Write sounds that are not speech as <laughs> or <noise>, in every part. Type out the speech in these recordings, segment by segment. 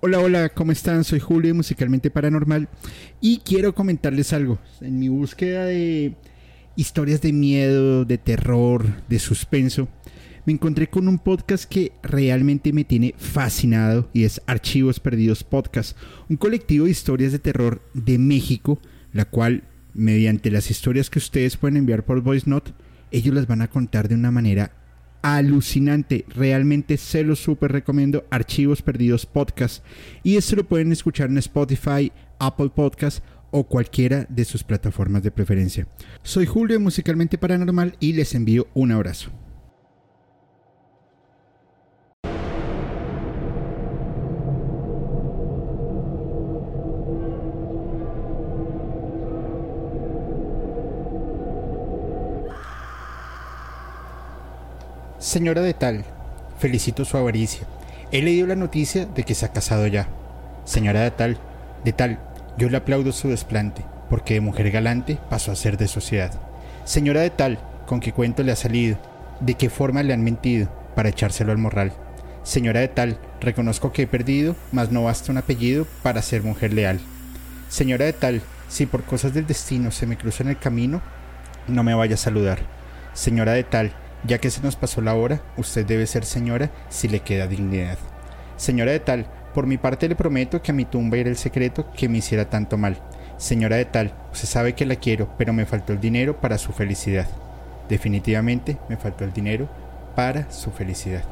Hola, hola, ¿cómo están? Soy Julio, Musicalmente Paranormal, y quiero comentarles algo. En mi búsqueda de historias de miedo, de terror, de suspenso, me encontré con un podcast que realmente me tiene fascinado y es Archivos Perdidos Podcast, un colectivo de historias de terror de México, la cual, mediante las historias que ustedes pueden enviar por Voice Note, ellos las van a contar de una manera alucinante. Realmente se lo súper recomiendo. Archivos Perdidos Podcast. Y esto lo pueden escuchar en Spotify, Apple Podcast o cualquiera de sus plataformas de preferencia. Soy Julio Musicalmente Paranormal y les envío un abrazo. Señora de tal, felicito su avaricia. He leído la noticia de que se ha casado ya. Señora de tal, de tal, yo le aplaudo su desplante, porque de mujer galante pasó a ser de sociedad. Señora de tal, con qué cuento le ha salido, de qué forma le han mentido, para echárselo al morral. Señora de tal, reconozco que he perdido, mas no basta un apellido para ser mujer leal. Señora de tal, si por cosas del destino se me cruza en el camino, no me vaya a saludar. Señora de tal, ya que se nos pasó la hora, usted debe ser señora si le queda dignidad. Señora de tal, por mi parte le prometo que a mi tumba irá el secreto que me hiciera tanto mal. Señora de tal, usted sabe que la quiero, pero me faltó el dinero para su felicidad. Definitivamente me faltó el dinero para su felicidad.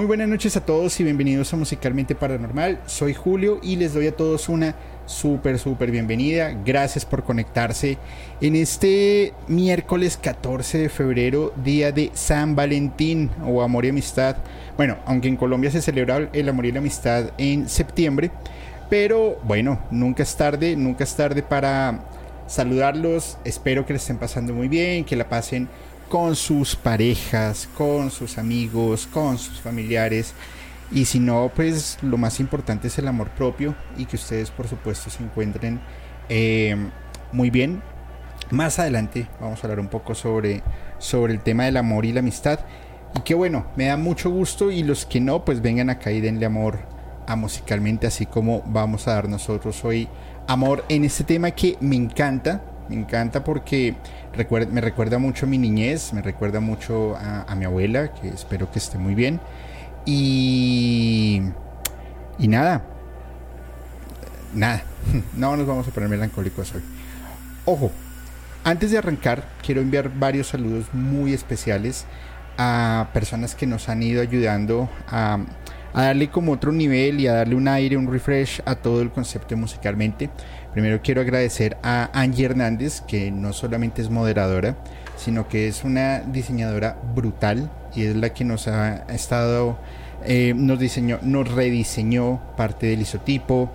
Muy buenas noches a todos y bienvenidos a Musicalmente Paranormal. Soy Julio y les doy a todos una súper, súper bienvenida. Gracias por conectarse en este miércoles 14 de febrero, día de San Valentín o Amor y Amistad. Bueno, aunque en Colombia se celebra el Amor y la Amistad en septiembre, pero bueno, nunca es tarde, nunca es tarde para saludarlos. Espero que les estén pasando muy bien, que la pasen con sus parejas, con sus amigos, con sus familiares. Y si no, pues lo más importante es el amor propio y que ustedes por supuesto se encuentren eh, muy bien. Más adelante vamos a hablar un poco sobre, sobre el tema del amor y la amistad. Y que bueno, me da mucho gusto y los que no, pues vengan acá y denle amor a musicalmente, así como vamos a dar nosotros hoy amor en este tema que me encanta, me encanta porque me recuerda mucho a mi niñez, me recuerda mucho a, mi abuela, que espero que esté muy bien. Y, y nada, nada, <laughs> no nos vamos a poner melancólicos hoy. Ojo, antes de arrancar, quiero enviar varios saludos muy especiales a personas que nos han ido ayudando a, a darle como otro nivel y a darle un aire, un refresh a todo el concepto musicalmente. Primero quiero agradecer a Angie Hernández, que no solamente es moderadora, sino que es una diseñadora brutal y es la que nos ha estado, eh, nos diseñó, nos rediseñó parte del isotipo,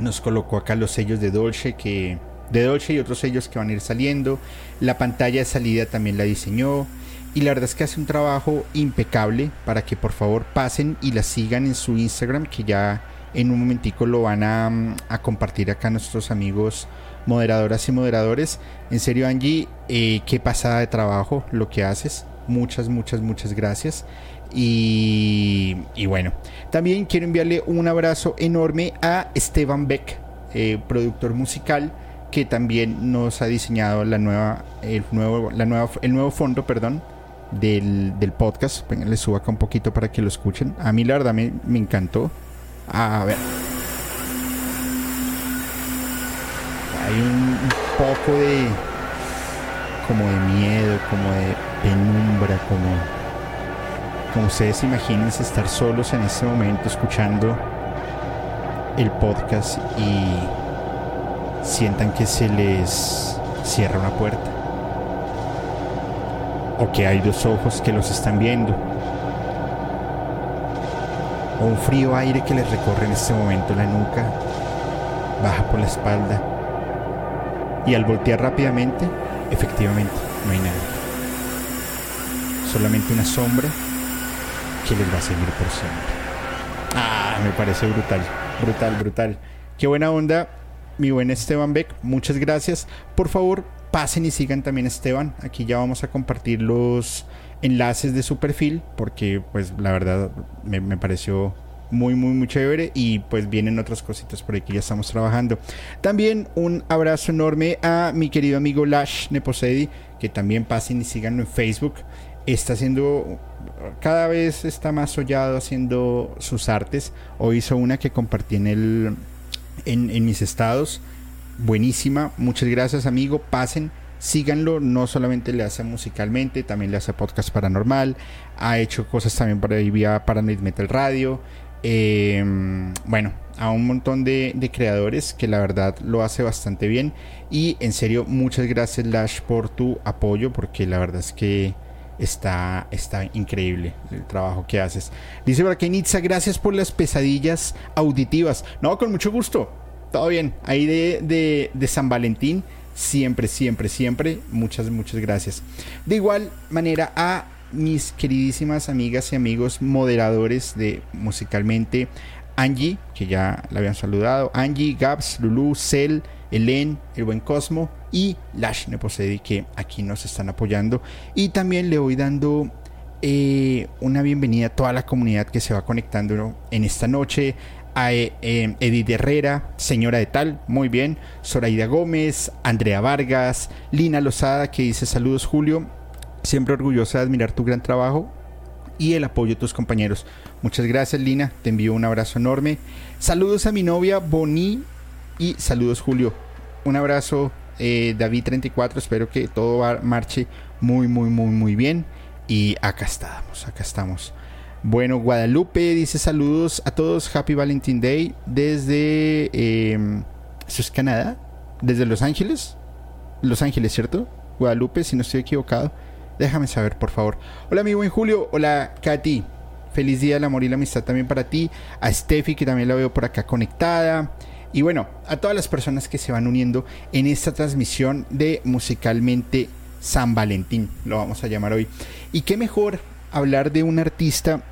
nos colocó acá los sellos de Dolce que de Dolce y otros sellos que van a ir saliendo. La pantalla de salida también la diseñó. Y la verdad es que hace un trabajo impecable para que por favor pasen y la sigan en su Instagram que ya en un momentico lo van a, compartir acá nuestros amigos moderadoras y moderadores. En serio, Angie, eh, qué pasada de trabajo lo que haces. Muchas, muchas, muchas gracias. Y, bueno, también quiero enviarle un abrazo enorme a Esteban Beck, eh, productor musical, que también nos ha diseñado la nueva, el nuevo, la nueva, el nuevo fondo, perdón, del, podcast. Venga, les subo acá un poquito para que lo escuchen. A mí la verdad me, me encantó. A ver. Hay un, poco de. como de miedo, como de penumbra, como. Como ustedes imagínense estar solos en este momento escuchando el podcast y sientan que se les cierra una puerta. O que hay dos ojos que los están viendo un frío aire que les recorre en este momento la nuca, baja por la espalda y al voltear rápidamente, efectivamente, no hay nada. solamente una sombra que les va a seguir por siempre. Ah, me parece brutal, brutal, brutal. Qué buena onda, mi buen Esteban Beck. Muchas gracias. Por favor, pasen y sigan también Esteban. Aquí ya vamos a compartir los enlaces de su perfil porque pues la verdad me, pareció muy, muy, muy chévere. Y pues vienen otras cositas por ahí que ya estamos trabajando. También un abrazo enorme a mi querido amigo Lash Neposedi, que también pasen y síganlo en Facebook. Está haciendo, cada vez está más sollado haciendo sus artes. Hoy hizo una que compartí en, el, en, en mis estados. Buenísima. Muchas gracias, amigo. Pasen síganlo, no solamente le hace musicalmente, también le hace podcast paranormal, ha hecho cosas también para vía Paranormal Metal Radio, Em, bueno, a un montón de, creadores que la verdad lo hace bastante bien. Y en serio, muchas gracias Lash por tu apoyo, porque la verdad es que está, está increíble el trabajo que haces. Dice por aquí Nitza, gracias por las pesadillas auditivas. No, con mucho gusto. Todo bien. Ahí de, de San Valentín. Siempre, siempre, siempre. Muchas, muchas gracias. De igual manera a mis queridísimas amigas y amigos moderadores de musicalmente. Angie, que ya la habían saludado. Angie, Gabs, Lulu, Cel, Elen, El Buen Cosmo y Lash Neposedi, que aquí nos están apoyando. Y también le voy dando eh, una bienvenida a toda la comunidad que se va conectando en esta noche. A eh, Edith Herrera, señora de tal, muy bien. Zoraida Gómez, Andrea Vargas, Lina Lozada, que dice saludos Julio Siempre orgullosa de admirar tu gran trabajo y el apoyo de tus compañeros. Muchas gracias, Lina. Te envío un abrazo enorme. Saludos a mi novia Boni y saludos, Julio. Un abrazo, eh, David34. Espero que todo marche muy, muy, muy, muy bien. Y acá estamos, acá estamos. Bueno, Guadalupe dice saludos a todos. Happy Valentine Day desde. Eh, ¿Eso es Canadá? ¿Desde Los Ángeles? Los Ángeles, ¿cierto? Guadalupe, si no estoy equivocado. Déjame saber, por favor. Hola, amigo en Julio. Hola, Katy. Feliz día del amor y la amistad también para ti. A Steffi, que también la veo por acá conectada. Y bueno, a todas las personas que se van uniendo en esta transmisión de Musicalmente San Valentín, lo vamos a llamar hoy. Y qué mejor hablar de un artista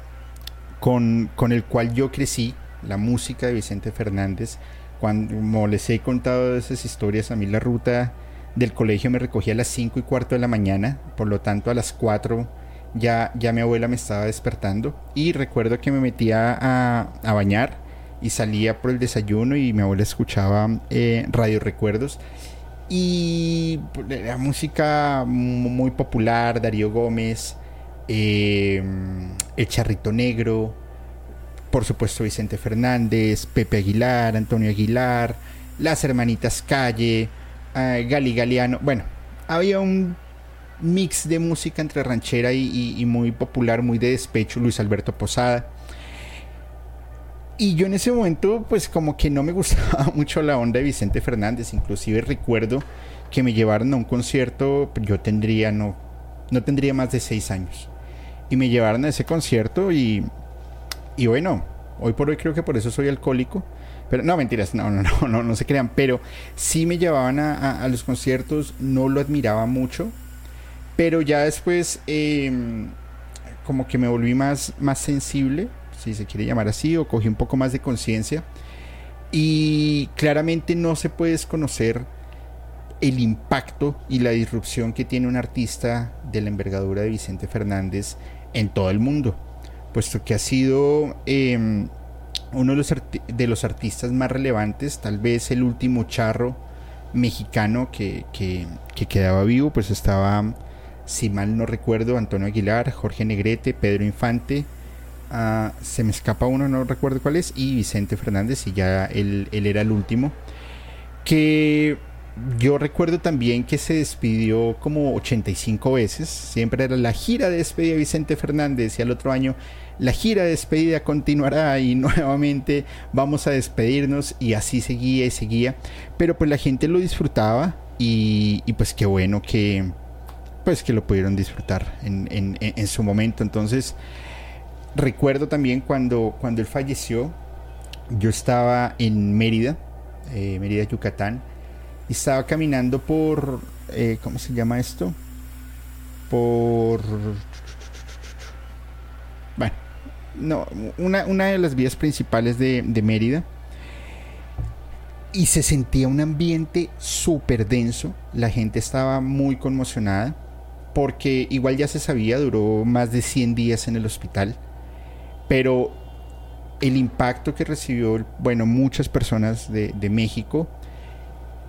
con, con el cual yo crecí, la música de Vicente Fernández. Cuando, como les he contado esas historias, a mí la ruta del colegio me recogía a las 5 y cuarto de la mañana, por lo tanto a las 4 ya, ya mi abuela me estaba despertando y recuerdo que me metía a, bañar y salía por el desayuno y mi abuela escuchaba eh, Radio Recuerdos y pues, la música muy popular, Darío Gómez, eh, El Charrito Negro, por supuesto Vicente Fernández, Pepe Aguilar, Antonio Aguilar, las hermanitas Calle, Gali Galiano. Bueno, había un mix de música entre ranchera y, muy popular, muy de despecho, Luis Alberto Posada. Y yo en ese momento, pues como que no me <laughs> gustaba mucho la onda de Vicente Fernández. Inclusive recuerdo que me llevaron a un concierto, yo tendría, no, no tendría más de seis años. Y me llevaron a ese concierto y, y bueno, hoy por hoy creo que por eso soy alcohólico pero no, mentiras, no, no, <laughs> no, no, no se crean. Pero sí me llevaban a, los conciertos, no lo admiraba mucho. Pero ya después, em, como que me volví más, más sensible, si se quiere llamar así, o cogí un poco más de conciencia. Y claramente no se puede desconocer el impacto y la disrupción que tiene un artista de la envergadura de Vicente Fernández en todo el mundo, puesto que ha sido em, uno de los, artistas más relevantes, tal vez el último charro mexicano que, quedaba vivo, pues estaba, si mal no recuerdo, Antonio Aguilar, Jorge Negrete, Pedro Infante, ah, se me escapa uno, no recuerdo cuál es, y Vicente Fernández, y ya él, él era el último, que yo recuerdo también que se despidió como 85 veces, siempre era la gira de despedida de Vicente Fernández, y al otro año la gira de despedida continuará y <laughs> nuevamente vamos a despedirnos y así seguía y seguía. Pero pues la gente lo disfrutaba y, pues qué bueno que pues que lo pudieron disfrutar en, su momento. Entonces recuerdo también cuando, cuando él falleció, yo estaba en Mérida, eh, Mérida, Yucatán, estaba caminando por, eh, ¿cómo se llama esto? Por no, una, una de las vías principales de, de Mérida y se sentía un ambiente súper denso. La gente estaba muy conmocionada porque igual ya se sabía, duró más de 100 días en el hospital, pero el impacto que recibió, bueno, muchas personas de, de México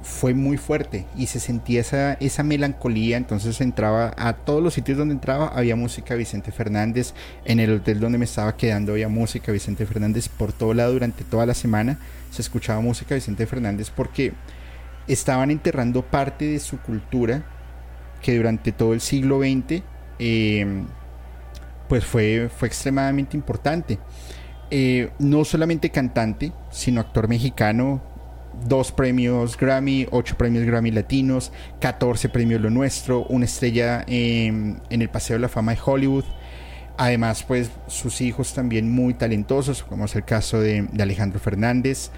fue muy fuerte y se sentía esa, esa melancolía, entonces entraba a todos los sitios donde entraba, había música Vicente Fernández, en el hotel donde me estaba quedando había música Vicente Fernández por todo lado durante toda la semana, se escuchaba música Vicente Fernández porque estaban enterrando parte de su cultura que durante todo el siglo XX em, pues fue, fue extremadamente importante. Eh, no solamente cantante, sino actor mexicano, dos premios Grammy, ocho premios Grammy latinos, 14 premios Lo Nuestro, una estrella en, el Paseo de la Fama de Hollywood. Además, pues sus hijos también muy talentosos, como es el caso de, Alejandro Fernández,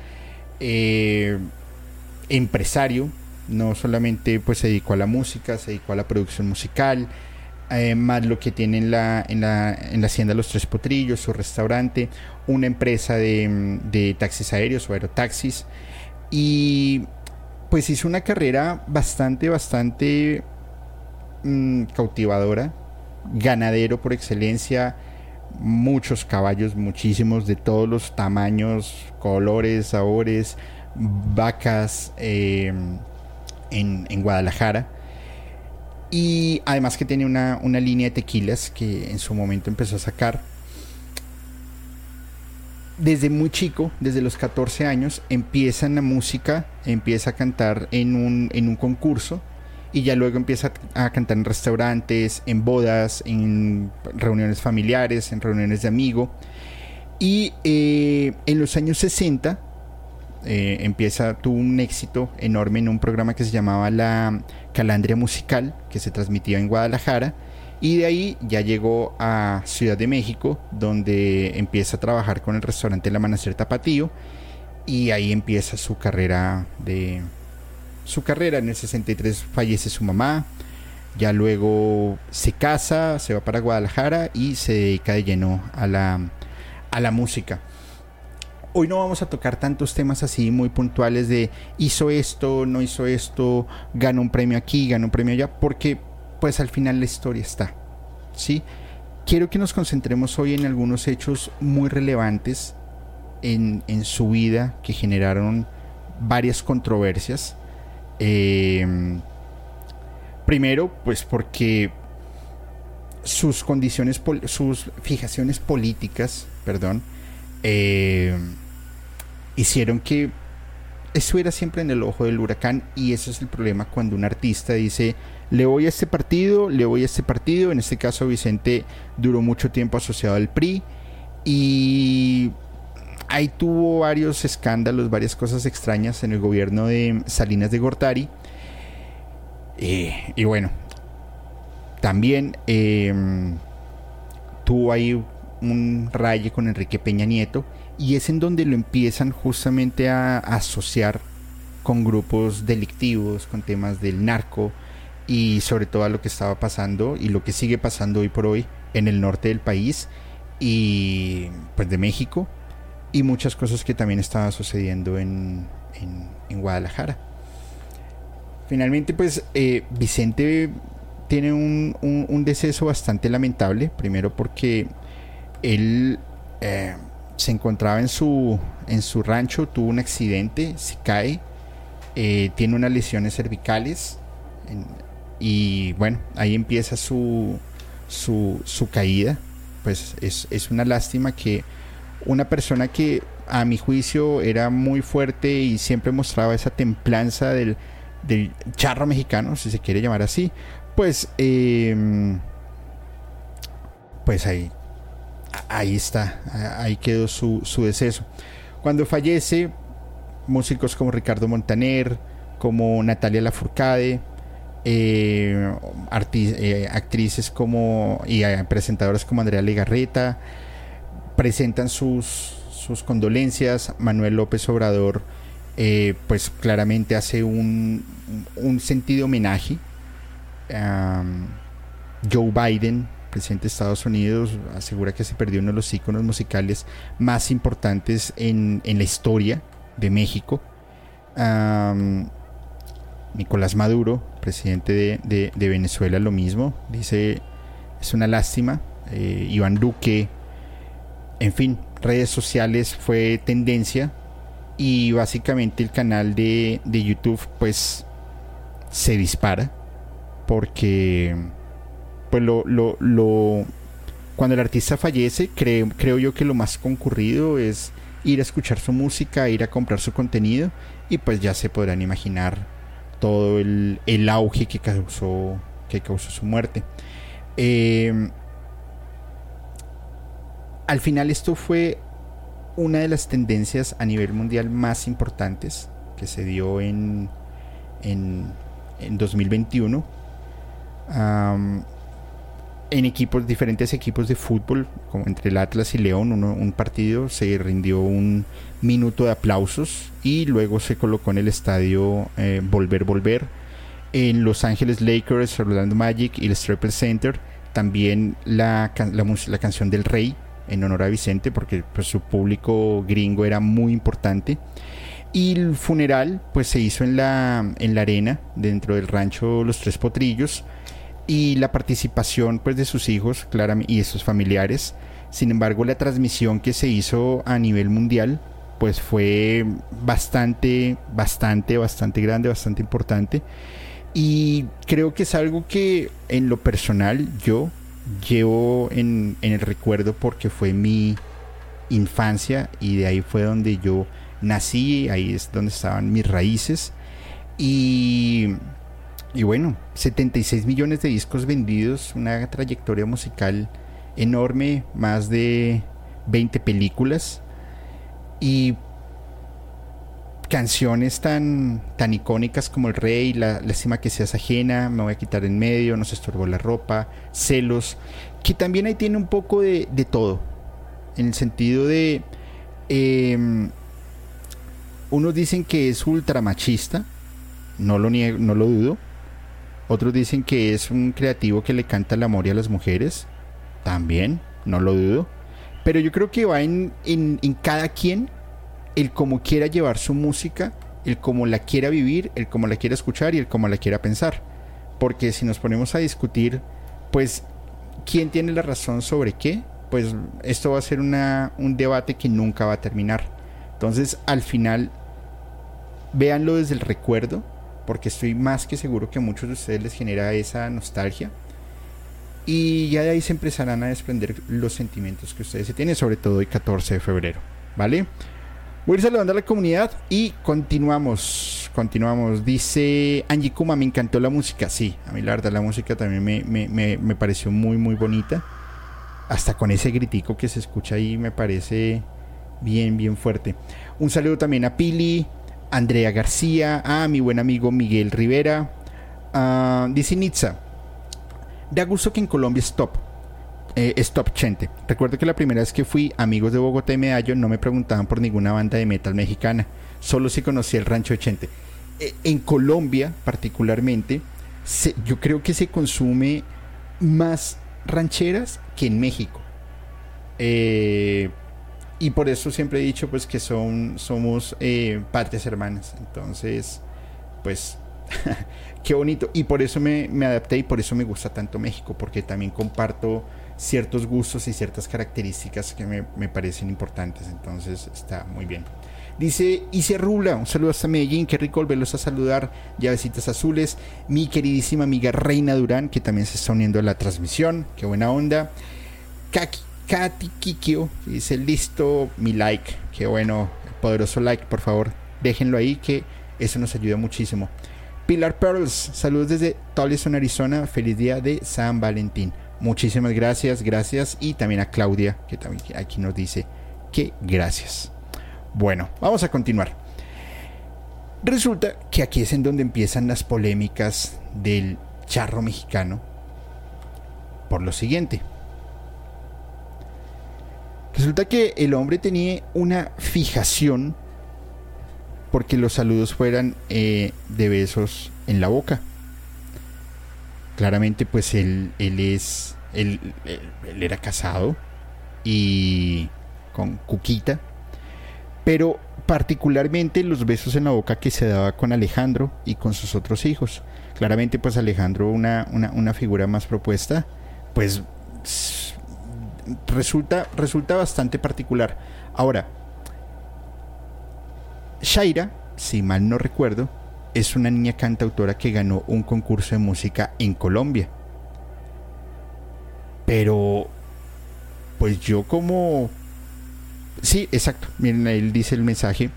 eh, empresario, no solamente pues se dedicó a la música, se dedicó a la producción musical, eh, más lo que tiene en la, en la, en la hacienda Los Tres Potrillos, su restaurante, una empresa de, de taxis aéreos o aerotaxis. Y pues hizo una carrera bastante, bastante mm, cautivadora. Ganadero por excelencia. Muchos caballos, muchísimos, de todos los tamaños, colores, sabores, vacas em, en, Guadalajara. Y además que tiene una, una línea de tequilas que en su momento empezó a sacar desde muy chico, desde los 14 años, empieza en la música, empieza a cantar en un, en un concurso y ya luego empieza a cantar en restaurantes, en bodas, en reuniones familiares, en reuniones de amigos. Y eh, en los años 60 eh, empieza, tuvo un éxito enorme en un programa que se llamaba La Calandria Musical, que se transmitía en Guadalajara y de ahí ya llegó a Ciudad de México, donde empieza a trabajar con el restaurante La Manacer Tapatío. Y ahí empieza su carrera de. Su carrera. En el 63 fallece su mamá. Ya luego se casa, se va para Guadalajara y se dedica de lleno a la, a la música. Hoy no vamos a tocar tantos temas así muy puntuales de hizo esto, no hizo esto, ganó un premio aquí, ganó un premio allá, porque pues al final la historia está. ¿sí? Quiero que nos concentremos hoy en algunos hechos muy relevantes en, su vida que generaron varias controversias. Em, primero, pues porque sus condiciones, sus fijaciones políticas, perdón, em, hicieron que estuviera siempre en el ojo del huracán y ese es el problema cuando un artista dice le voy a este partido, le voy a este partido. En este caso Vicente duró mucho tiempo asociado al PRI y ahí tuvo varios escándalos, varias cosas extrañas en el gobierno de Salinas de Gortari. Eh, y bueno, también em, tuvo ahí un raye con Enrique Peña Nieto y es en donde lo empiezan justamente a asociar con grupos delictivos, con temas del narco, y sobre todo a lo que estaba pasando y lo que sigue pasando hoy por hoy en el norte del país y pues de México y muchas cosas que también estaban sucediendo en, en, Guadalajara. Finalmente pues eh, Vicente tiene un, un, deceso bastante lamentable, primero porque él eh, se encontraba en su, en su rancho, tuvo un accidente, se cae, eh, tiene unas lesiones cervicales, y bueno, ahí empieza su, su, su caída. Pues es, es, una lástima que una persona que a mi juicio era muy fuerte y siempre mostraba esa templanza del, del charro mexicano, si se quiere llamar así, pues, em, pues ahí, ahí está, ahí quedó su, su deceso. Cuando fallece, músicos como Ricardo Montaner, como Natalia Lafourcade, eh, eh, actrices como y eh, presentadoras como Andrea Legarreta presentan sus, sus condolencias. Manuel López Obrador, pues claramente hace un, un sentido homenaje. Joe Biden presidente de Estados Unidos, asegura que se perdió uno de los íconos musicales más importantes en, la historia de México. Nicolás Maduro, presidente de, Venezuela, lo mismo. Dice, es una lástima. Eh, Iván Duque, en fin, redes sociales fue tendencia y básicamente el canal de, de YouTube pues se dispara porque pues lo, lo, lo cuando el artista fallece creo, creo yo que lo más concurrido es ir a escuchar su música, ir a comprar su contenido y pues ya se podrán imaginar todo el, el auge que causó, que causó su muerte. Em, al final esto fue una de las tendencias a nivel mundial más importantes que se dio en, en, en 2021 en equipos, diferentes equipos de fútbol, como entre el Atlas y León, un partido se rindió un minuto de aplausos y luego se colocó en el estadio eh, Volver Volver. En Los Ángeles Lakers, Orlando Magic y el Staples Center, también la, la, canción del Rey en honor a Vicente, porque pues, su público gringo era muy importante. Y el funeral pues se hizo en la, en la arena, dentro del rancho Los Tres Potrillos y la participación pues de sus hijos y de sus familiares. Sin embargo, la transmisión que se hizo a nivel mundial pues fue bastante, bastante, bastante grande, bastante importante. Y creo que es algo que en lo personal yo llevo en, en el recuerdo porque fue mi infancia y de ahí fue donde yo nací, ahí es donde estaban mis raíces. Y y bueno, 76 millones de discos vendidos, una trayectoria musical enorme, más de 20 películas y canciones tan, tan icónicas como El Rey, La lástima que seas ajena, Me voy a quitar en medio, No se estorbó la ropa, Celos, que también ahí tiene un poco de, todo, en el sentido de... Em, unos dicen que es ultra machista, no lo, niego, no lo dudo, otros dicen que es un creativo que le canta el amor y a las mujeres. También, no lo dudo. Pero yo creo que va en, en, cada quien el cómo quiera llevar su música, el cómo la quiera vivir, el cómo la quiera escuchar y el cómo la quiera pensar. Porque si nos ponemos a discutir, pues, ¿quién tiene la razón sobre qué? Pues esto va a ser una, un debate que nunca va a terminar. Entonces, al final, véanlo desde el recuerdo porque estoy más que seguro que a muchos de ustedes les genera esa nostalgia. Y ya de ahí se empezarán a desprender los sentimientos que ustedes se tienen, sobre todo el 14 de febrero. ¿Vale? Voy a ir saludando a la comunidad y continuamos. Continuamos. Dice Angie Kuma, me encantó la música. Sí, a mí la verdad la música también me, me, me pareció muy, muy bonita. Hasta con ese gritico que se escucha ahí me parece bien, bien fuerte. Un saludo también a Pili, Andrea García, a mi buen amigo Miguel Rivera, dice Nitza, da gusto que en Colombia stop, eh, stop Chente. Recuerdo que la primera vez que fui, amigos de Bogotá y Medallo no me preguntaban por ninguna banda de metal mexicana, solo si conocía el rancho de Chente. Eh, en Colombia, particularmente, yo creo que se consume más rancheras que en México. Eh, y por eso siempre he dicho pues que son somos eh, partes hermanas. Entonces pues <laughs> qué bonito. Y por eso me, adapté y por eso me gusta tanto México porque también comparto ciertos gustos y ciertas características que me, parecen importantes. Entonces está muy bien. Dice Ise Rula, un saludo hasta Medellín, qué rico volverlos a saludar, llavecitas azules, mi queridísima amiga Reina Durán, que también se está uniendo a la transmisión, qué buena onda. Kaki, Katy Kikio dice listo mi like. Qué bueno, poderoso like, por favor. Déjenlo ahí que eso nos ayuda muchísimo. Pilar Pearls, saludos desde Tollison, Arizona. Feliz día de San Valentín. Muchísimas gracias, gracias. Y también a Claudia, que también aquí nos dice que gracias. Bueno, vamos a continuar. Resulta que aquí es en donde empiezan las polémicas del charro mexicano. Por lo siguiente. Resulta que el hombre tenía una fijación porque los saludos fueran eh, de besos en la boca. Claramente pues él, es él, él era casado y con Cuquita, pero particularmente los besos en la boca que se daba con Alejandro y con sus otros hijos. Claramente pues Alejandro una, una, figura más propuesta, pues resulta, resulta bastante particular. Ahora, Shaira, si mal no recuerdo, es una niña cantautora que ganó un concurso de música en Colombia. Pero, pues yo como Sí, exacto. Miren, él dice el mensaje.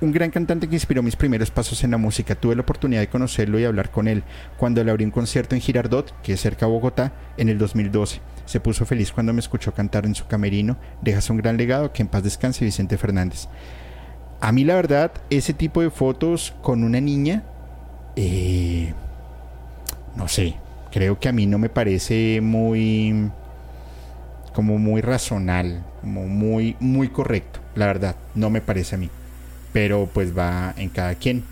Un gran cantante que inspiró mis primeros pasos en la música. Tuve la oportunidad de conocerlo y hablar con él cuando le abrí un concierto en Girardot, que es cerca de Bogotá, en el 2012. Se puso feliz cuando me escuchó cantar en su camerino. Dejas un gran legado. Que en paz descanse Vicente Fernández. A mí la verdad, ese tipo de fotos con una niña, eh, no sé, creo que a mí no me parece muy como muy razonal, como muy, muy correcto, la verdad, no me parece a mí. Pero pues va en cada quien.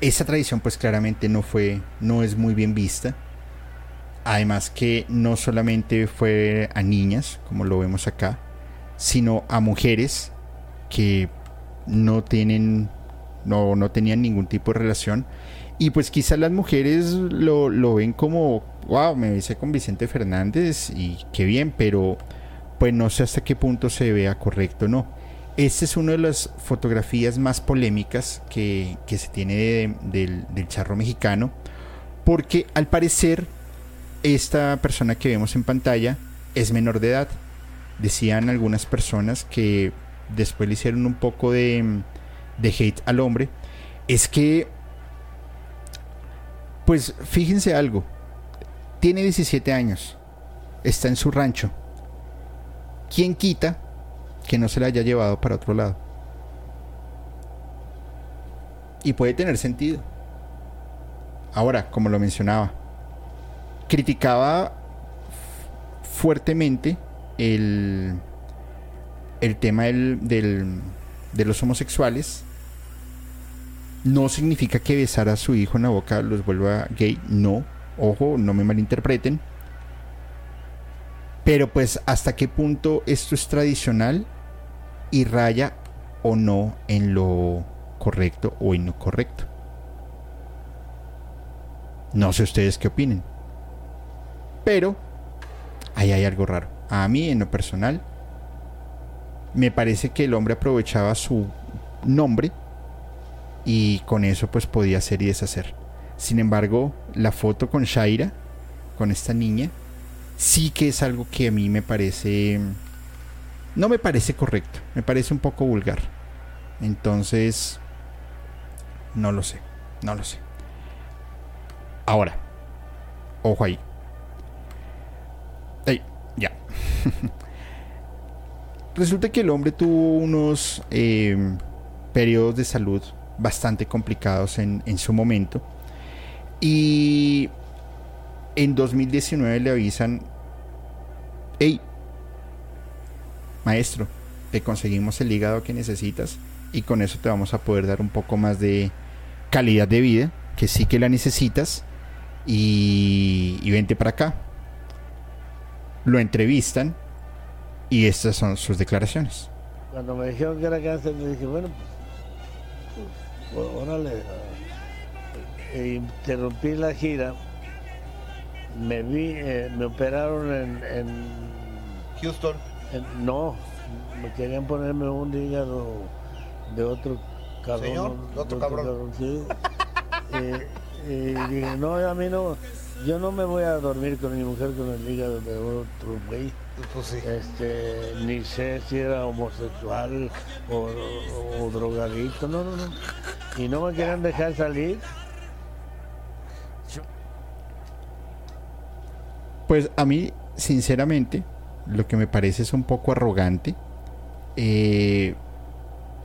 Esa tradición pues claramente no fue, no es muy bien vista. Además que no solamente fue a niñas, como lo vemos acá, sino a mujeres que no tienen, no, no tenían ningún tipo de relación. Y pues quizás las mujeres lo, lo ven como, wow, me besé con Vicente Fernández y qué bien, pero pues no sé hasta qué punto se vea correcto o no. Esta es una de las fotografías más polémicas que, se tiene del, del charro mexicano, porque al parecer esta persona que vemos en pantalla es menor de edad. Decían algunas personas que después le hicieron un poco de, de hate al hombre. Es que, pues fíjense algo, tiene 17 años. Está en su rancho. ¿Quién quita que no se la haya llevado para otro lado? Y puede tener sentido. Ahora, como lo mencionaba, criticaba fuertemente el, el tema del, de los homosexuales. No significa que besar a su hijo en la boca los vuelva gay, no Ojo, no me malinterpreten. Pero pues hasta qué punto esto es tradicional y raya o no en lo correcto o en lo correcto. No sé ustedes qué opinen. Pero ahí hay algo raro. A mí en lo personal me parece que el hombre aprovechaba su nombre y con eso pues podía hacer y deshacer. Sin embargo, la foto con Shaira, con esta niña, sí que es algo que a mí me parece... No me parece correcto, me parece un poco vulgar. Entonces, no lo sé, no lo sé. Ahora, ojo ahí. Ay, ya. <laughs> Resulta que el hombre tuvo unos eh, periodos de salud bastante complicados en, su momento y en 2019 le avisan, hey, maestro, te conseguimos el hígado que necesitas y con eso te vamos a poder dar un poco más de calidad de vida, que sí que la necesitas, y, vente para acá. Lo entrevistan y estas son sus declaraciones. Cuando me dijeron que era cáncer, me dije, bueno, pues, órale, e interrumpí la gira, me vi, eh, me operaron en, Houston. no, me querían ponerme un hígado de otro cabrón. Señor, otro, cabrón. sí. y, <laughs> dije, no, a mí no, yo no me voy a dormir con mi mujer con el hígado de otro güey. Pues sí. este, ni sé si era homosexual o, o drogadicto, no, no, no. Y no me querían dejar salir. Pues a mí, sinceramente, lo que me parece es un poco arrogante. Eh,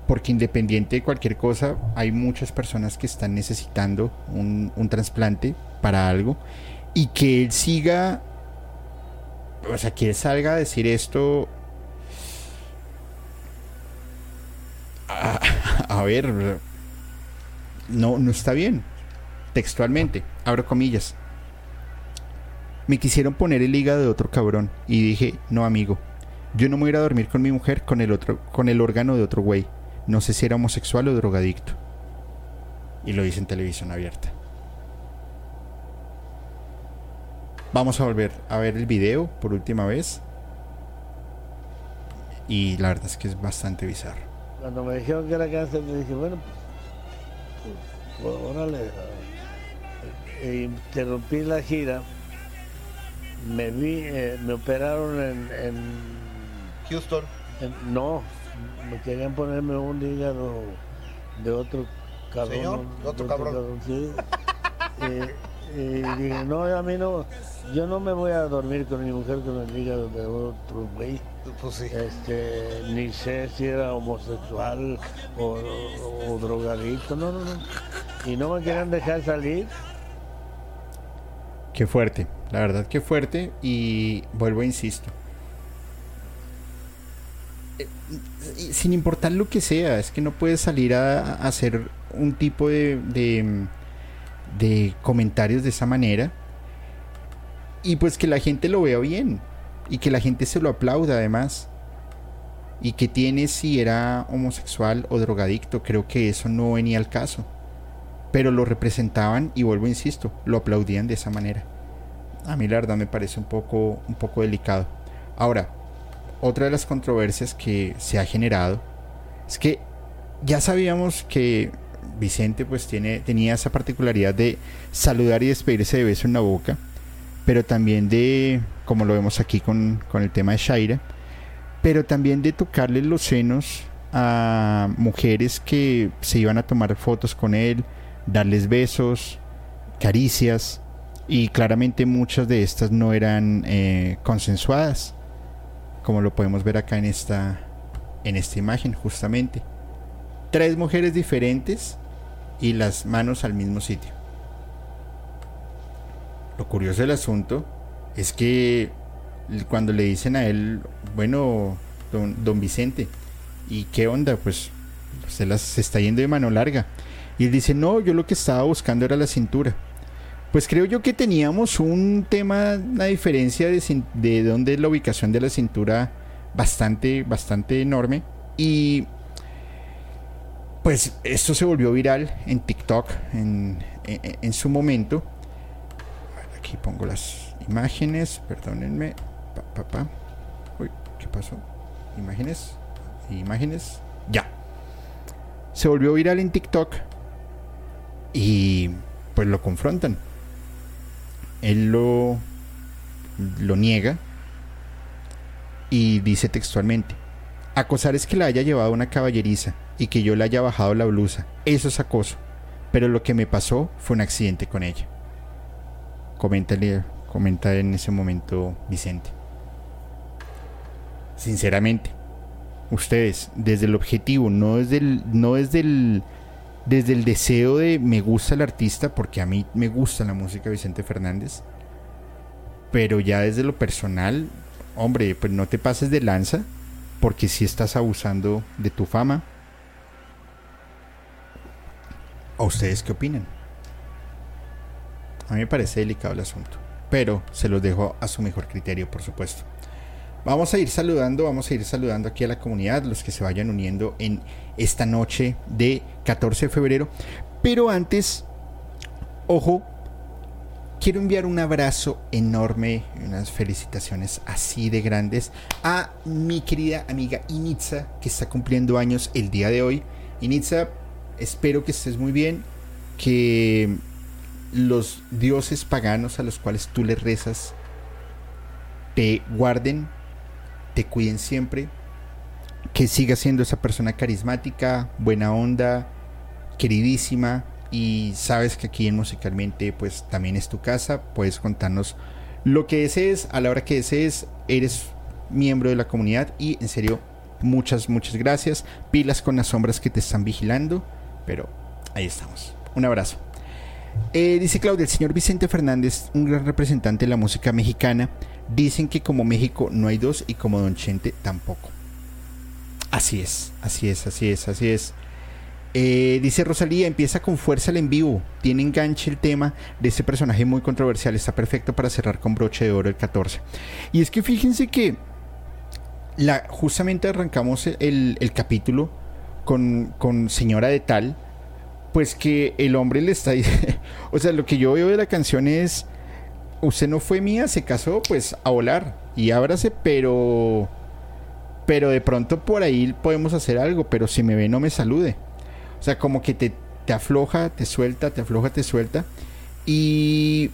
porque independiente de cualquier cosa, hay muchas personas que están necesitando un, trasplante para algo. Y que él siga, o sea, que él salga a decir esto. A, ver, no, no está bien. Textualmente, abro comillas Me quisieron poner el hígado de otro cabrón y dije, no amigo, yo no me voy a ir a dormir con mi mujer con el, otro, con el órgano de otro güey. No sé si era homosexual o drogadicto. Y lo hice en televisión abierta. Vamos a volver a ver el video por última vez. Y la verdad es que es bastante bizarro. Cuando me dijeron que era cáncer, me dije, bueno, pues, pues órale. E interrumpí la gira. Me vi, eh, me operaron en, en Houston. en- no, me querían ponerme un hígado de otro cabrón. Señor, de otro cabrón. sí. <laughs> Eh, y dije, no, a mí no, yo no me voy a dormir con mi mujer con el hígado de otro güey. Pues sí. Este, ni sé si era homosexual o, o drogadicto, no, no, no. Y no me querían dejar salir. Qué fuerte, la verdad que fuerte y vuelvo a insisto. Eh, Sin importar lo que sea, es que no puedes salir a, a hacer un tipo de, de, de comentarios de esa manera y pues que la gente lo vea bien y que la gente se lo aplauda además y que tiene si era homosexual o drogadicto, creo que eso no venía al caso pero lo representaban y vuelvo insisto, lo aplaudían de esa manera. A mí la verdad me parece un poco un poco delicado. Ahora, otra de las controversias que se ha generado es que ya sabíamos que Vicente pues tiene tenía esa particularidad de saludar y despedirse de beso en la boca, pero también de como lo vemos aquí con, con el tema de Shaira, pero también de tocarle los senos a mujeres que se iban a tomar fotos con él, darles besos, caricias, y claramente muchas de estas no eran eh, consensuadas, como lo podemos ver acá en esta, en esta imagen justamente. Tres mujeres diferentes y las manos al mismo sitio. Lo curioso del asunto es que cuando le dicen a él, bueno, don, don Vicente, ¿y qué onda? Pues se las está yendo de mano larga. Y él dice, no, yo lo que estaba buscando era la cintura. Pues creo yo que teníamos un tema, una diferencia de, de dónde es la ubicación de la cintura bastante, bastante enorme. Y pues esto se volvió viral en TikTok en- en su momento. Aquí pongo las imágenes, perdónenme. Pa, pa, pa. Uy, ¿qué pasó? Imágenes, imágenes, ya. Se volvió viral en TikTok y pues lo confrontan. Él lo, lo niega y dice textualmente, acosar es que la haya llevado una caballeriza y que yo le haya bajado la blusa. Eso es acoso. Pero lo que me pasó fue un accidente con ella. Coméntale, comenta en ese momento Vicente. Sinceramente, ustedes, desde el objetivo, no desde el, no desde el, desde el deseo de me gusta el artista, porque a mí me gusta la música de Vicente Fernández, pero ya desde lo personal, hombre, pues no te pases de lanza, porque si estás abusando de tu fama. ¿A ustedes qué opinan? A mí me parece delicado el asunto, pero se los dejo a su mejor criterio, por supuesto. Vamos a ir saludando, vamos a ir saludando aquí a la comunidad, los que se vayan uniendo en esta noche de 14 de febrero. Pero antes, ojo, quiero enviar un abrazo enorme, unas felicitaciones así de grandes a mi querida amiga Initza, que está cumpliendo años el día de hoy. Initza, espero que estés muy bien, que los dioses paganos a los cuales tú le rezas te guarden, te cuiden siempre, que sigas siendo esa persona carismática, buena onda, queridísima y sabes que aquí en Musicalmente pues también es tu casa, puedes contarnos lo que desees a la hora que desees, eres miembro de la comunidad y en serio muchas muchas gracias, pilas con las sombras que te están vigilando, pero ahí estamos. Un abrazo. Eh, dice Claudia, el señor Vicente Fernández, un gran representante de la música mexicana, dicen que como México no hay dos y como Don Chente tampoco. Así es, así es, así es, así es. Eh, dice Rosalía, empieza con fuerza el en vivo. Tiene enganche el tema de este personaje muy controversial. Está perfecto para cerrar con broche de oro el 14. Y es que fíjense que la, justamente arrancamos el, el capítulo con, con Señora de Tal. Pues que el hombre le está <laughs> O sea, lo que yo veo de la canción es. Usted no fue mía, se casó, pues a volar. Y ábrase, pero. Pero de pronto por ahí podemos hacer algo. Pero si me ve, no me salude. O sea, como que te, te afloja, te suelta, te afloja, te suelta. Y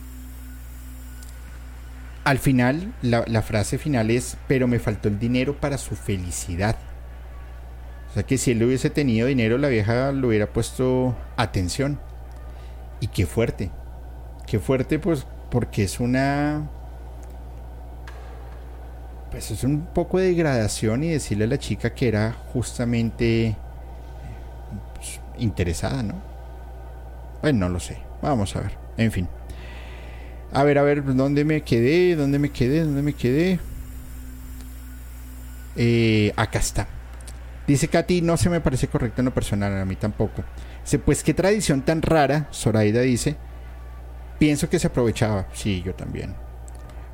al final, la, la, frase final es, pero me faltó el dinero para su felicidad. O sea que si él hubiese tenido dinero, la vieja le hubiera puesto atención. Y qué fuerte. Qué fuerte, pues, porque es una... Pues es un poco de degradación y decirle a la chica que era justamente interesada, ¿no? Bueno, no lo sé. Vamos a ver. En fin. A ver, a ver, ¿dónde me quedé? ¿Dónde me quedé? ¿Dónde me quedé? Eh, acá está. Dice Katy, no se me parece correcto en lo personal, a mí tampoco. Dice, pues qué tradición tan rara, Zoraida dice. Pienso que se aprovechaba. Sí, yo también.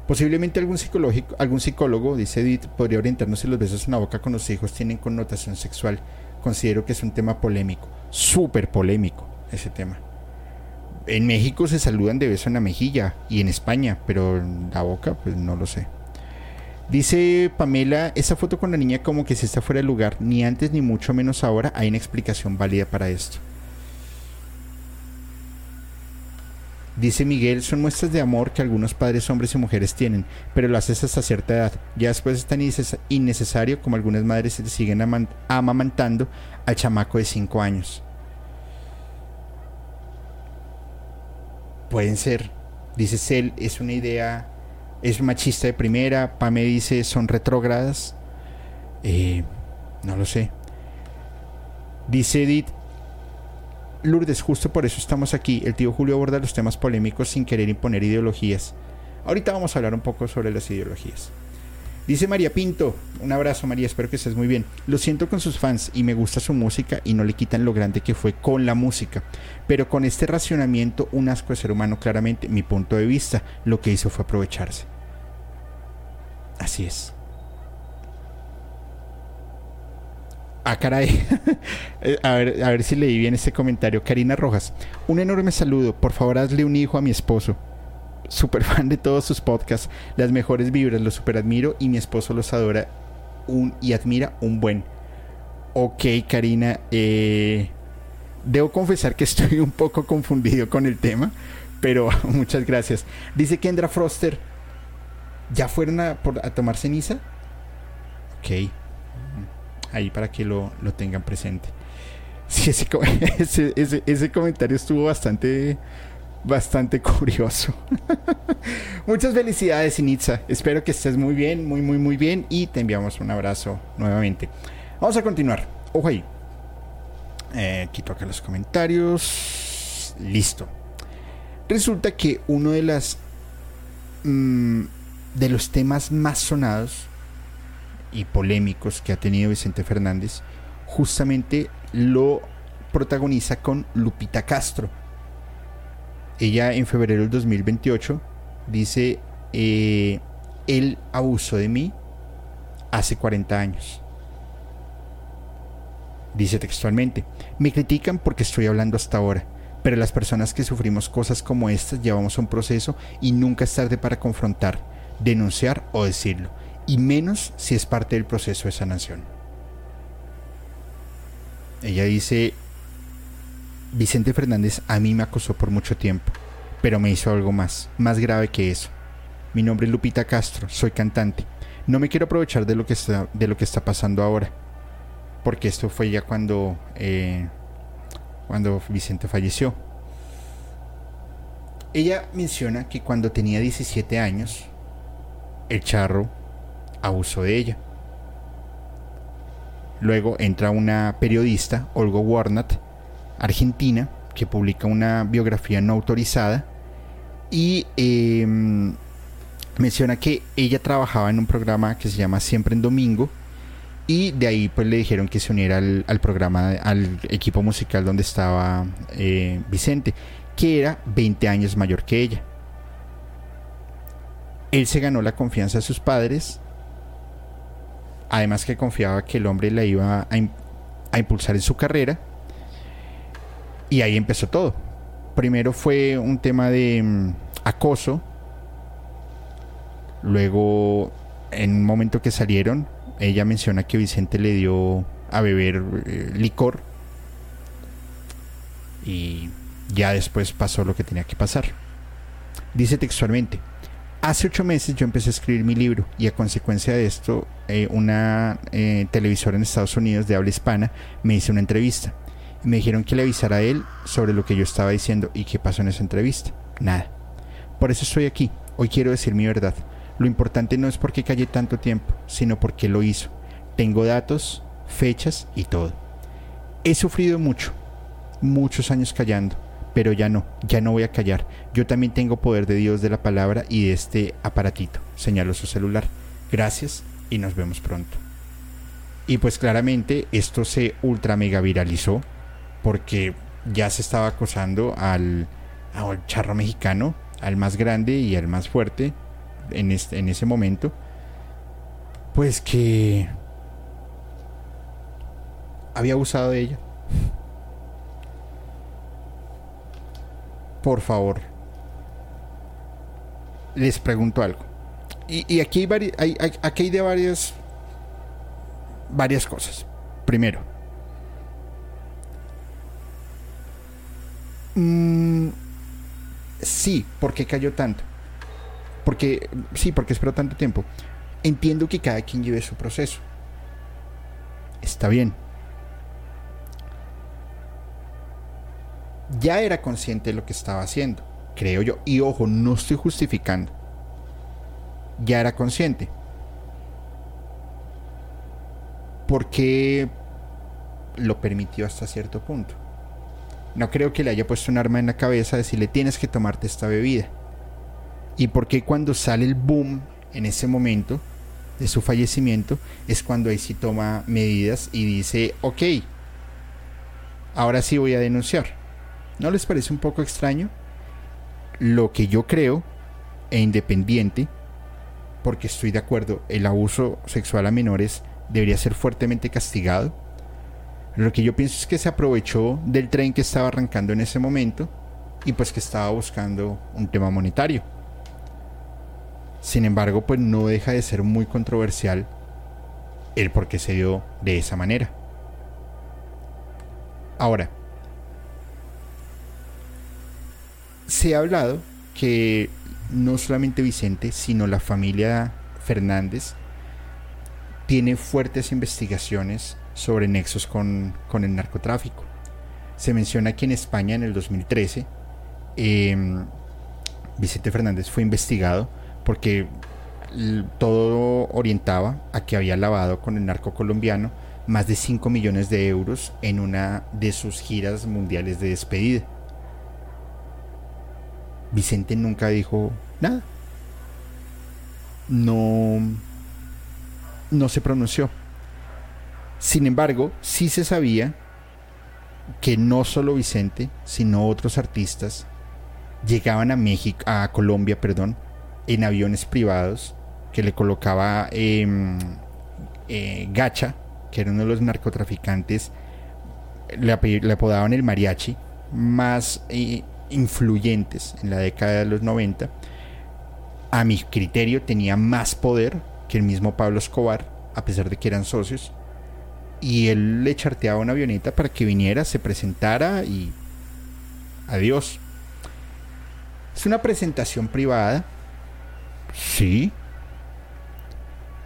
Posiblemente algún, psicológico, algún psicólogo, dice Edith, podría orientarnos si los besos en la boca con los hijos tienen connotación sexual. Considero que es un tema polémico súper polémico ese tema. En México se saludan de beso en la mejilla y en España, pero en la boca, pues no lo sé. Dice Pamela, esa foto con la niña como que si está fuera de lugar, ni antes ni mucho menos ahora hay una explicación válida para esto. Dice Miguel, son muestras de amor que algunos padres, hombres y mujeres tienen, pero lo haces hasta cierta edad. Ya después es tan innecesario como algunas madres se siguen amamantando al chamaco de 5 años. Pueden ser, dice Cel, es una idea, es machista de primera. Pame dice, son retrógradas. Eh, no lo sé. Dice Edith, Lourdes, justo por eso estamos aquí. El tío Julio aborda los temas polémicos sin querer imponer ideologías. Ahorita vamos a hablar un poco sobre las ideologías. Dice María Pinto, un abrazo María, espero que estés muy bien. Lo siento con sus fans y me gusta su música y no le quitan lo grande que fue con la música. Pero con este racionamiento, un asco de ser humano, claramente, mi punto de vista, lo que hizo fue aprovecharse. Así es. Ah, caray. <laughs> Eh, a, ver, a ver si leí bien este comentario. Karina Rojas. Un enorme saludo. Por favor, hazle un hijo a mi esposo. Super fan de todos sus podcasts. Las mejores vibras, los super admiro y mi esposo los adora un, y admira un buen. Ok, Karina. Eh, debo confesar que <laughs> estoy un poco confundido con el tema. Pero <laughs> muchas gracias. Dice Kendra Froster. ¿Ya fueron a, tomar ceniza? Ok ahí para que lo, tengan presente. <laughs> Sí, ese, comentario estuvo bastante, bastante <laughs> curioso. Muchas felicidades, Initza. Espero que estés muy bien, muy, muy, muy bien. Y te enviamos un abrazo nuevamente. Vamos a continuar. Ojo ahí. Eh, quito acá los comentarios. Listo. Resulta que uno de las. Mm, de los temas más sonados y polémicos que ha tenido Vicente Fernández, justamente lo protagoniza con Lupita Castro. Ella en febrero del 2028 dice, eh, él abusó de mí hace 40 años. Dice textualmente, me critican porque estoy hablando hasta ahora, pero las personas que sufrimos cosas como estas llevamos un proceso y nunca es tarde para confrontar, denunciar o decirlo y menos si es parte del proceso de sanación. Ella dice, Vicente Fernández a mí me acosó por mucho tiempo, pero me hizo algo más, más grave que eso. Mi nombre es Lupita Castro, soy cantante. No me quiero aprovechar de lo que está, de lo que está pasando ahora, porque esto fue ya cuando, eh, cuando Vicente falleció. Ella menciona que cuando tenía 17 años, el charro abusó de ella. Luego entra una periodista, Olga Warnat, argentina, que publica una biografía no autorizada y em, menciona que ella trabajaba en un programa que se llama Siempre en Domingo Y de ahí pues le dijeron que se uniera al, programa, al equipo musical donde estaba eh, Vicente, que era 20 años mayor que ella. Él se ganó la confianza de sus padres, además que confiaba que el hombre la iba a, a impulsar en su carrera, y ahí empezó todo. Primero fue un tema de mm, acoso, luego en un momento que salieron, ella menciona que Vicente le dio a beber eh, licor y ya después pasó lo que tenía que pasar. Dice textualmente, hace ocho meses yo empecé a escribir mi libro y a consecuencia de esto eh, una eh, televisora en Estados Unidos de habla hispana me hizo una entrevista me dijeron que le avisara a él sobre lo que yo estaba diciendo y qué pasó en esa entrevista. Nada. Por eso estoy aquí. Hoy quiero decir mi verdad. Lo importante no es por qué callé tanto tiempo, sino por qué lo hizo. Tengo datos, fechas y todo. He sufrido mucho, muchos años callando, pero ya no, ya no voy a callar. Yo también tengo poder de Dios de la palabra y de este aparatito. Señaló su celular. Gracias y nos vemos pronto. Y pues claramente esto se ultra mega viralizó porque ya se estaba acosando al, al charro mexicano, al más grande y al más fuerte en, este, en ese momento. Pues que había abusado de ella. Por favor, les pregunto algo. Y, aquí, hay- aquí hay de varias, varias cosas. Primero, mm, sí, ¿por qué cayó tanto? Porque, sí, porque esperó tanto tiempo. Entiendo que cada quien lleve su proceso. Está bien. Ya era consciente de lo que estaba haciendo, creo yo. Y ojo, no estoy justificando. Ya era consciente. Porque lo permitió hasta cierto punto. No creo que le haya puesto un arma en la cabeza a decirle tienes que tomarte esta bebida. Y porque cuando sale el boom en ese momento de su fallecimiento es cuando ahí sí toma medidas y dice, ok, ahora sí voy a denunciar. ¿No les parece un poco extraño? Lo que yo creo, e independiente, porque estoy de acuerdo, el abuso sexual a menores debería ser fuertemente castigado. Lo que yo pienso es que se aprovechó del tren que estaba arrancando en ese momento y pues que estaba buscando un tema monetario. Sin embargo, pues no deja de ser muy controversial el por qué se dio de esa manera. Ahora, se ha hablado que no solamente Vicente, sino la familia Fernández tiene fuertes investigaciones sobre nexos con, con el narcotráfico. Se menciona que en España en el 2013 eh, Vicente Fernández fue investigado porque todo orientaba a que había lavado con el narco colombiano más de 5 millones de euros en una de sus giras mundiales de despedida. Vicente nunca dijo nada. No, no se pronunció. Sin embargo, sí se sabía que no solo Vicente, sino otros artistas llegaban a México, a Colombia, perdón, en aviones privados que le colocaba em, eh, Gacha, que era uno de los narcotraficantes, le, apodaban el mariachi, más eh, influyentes en la década de los 90. A mi criterio tenía más poder que el mismo Pablo Escobar, a pesar de que eran socios. Y él le charteaba una avioneta para que viniera, se presentara y adiós. Es una presentación privada, sí,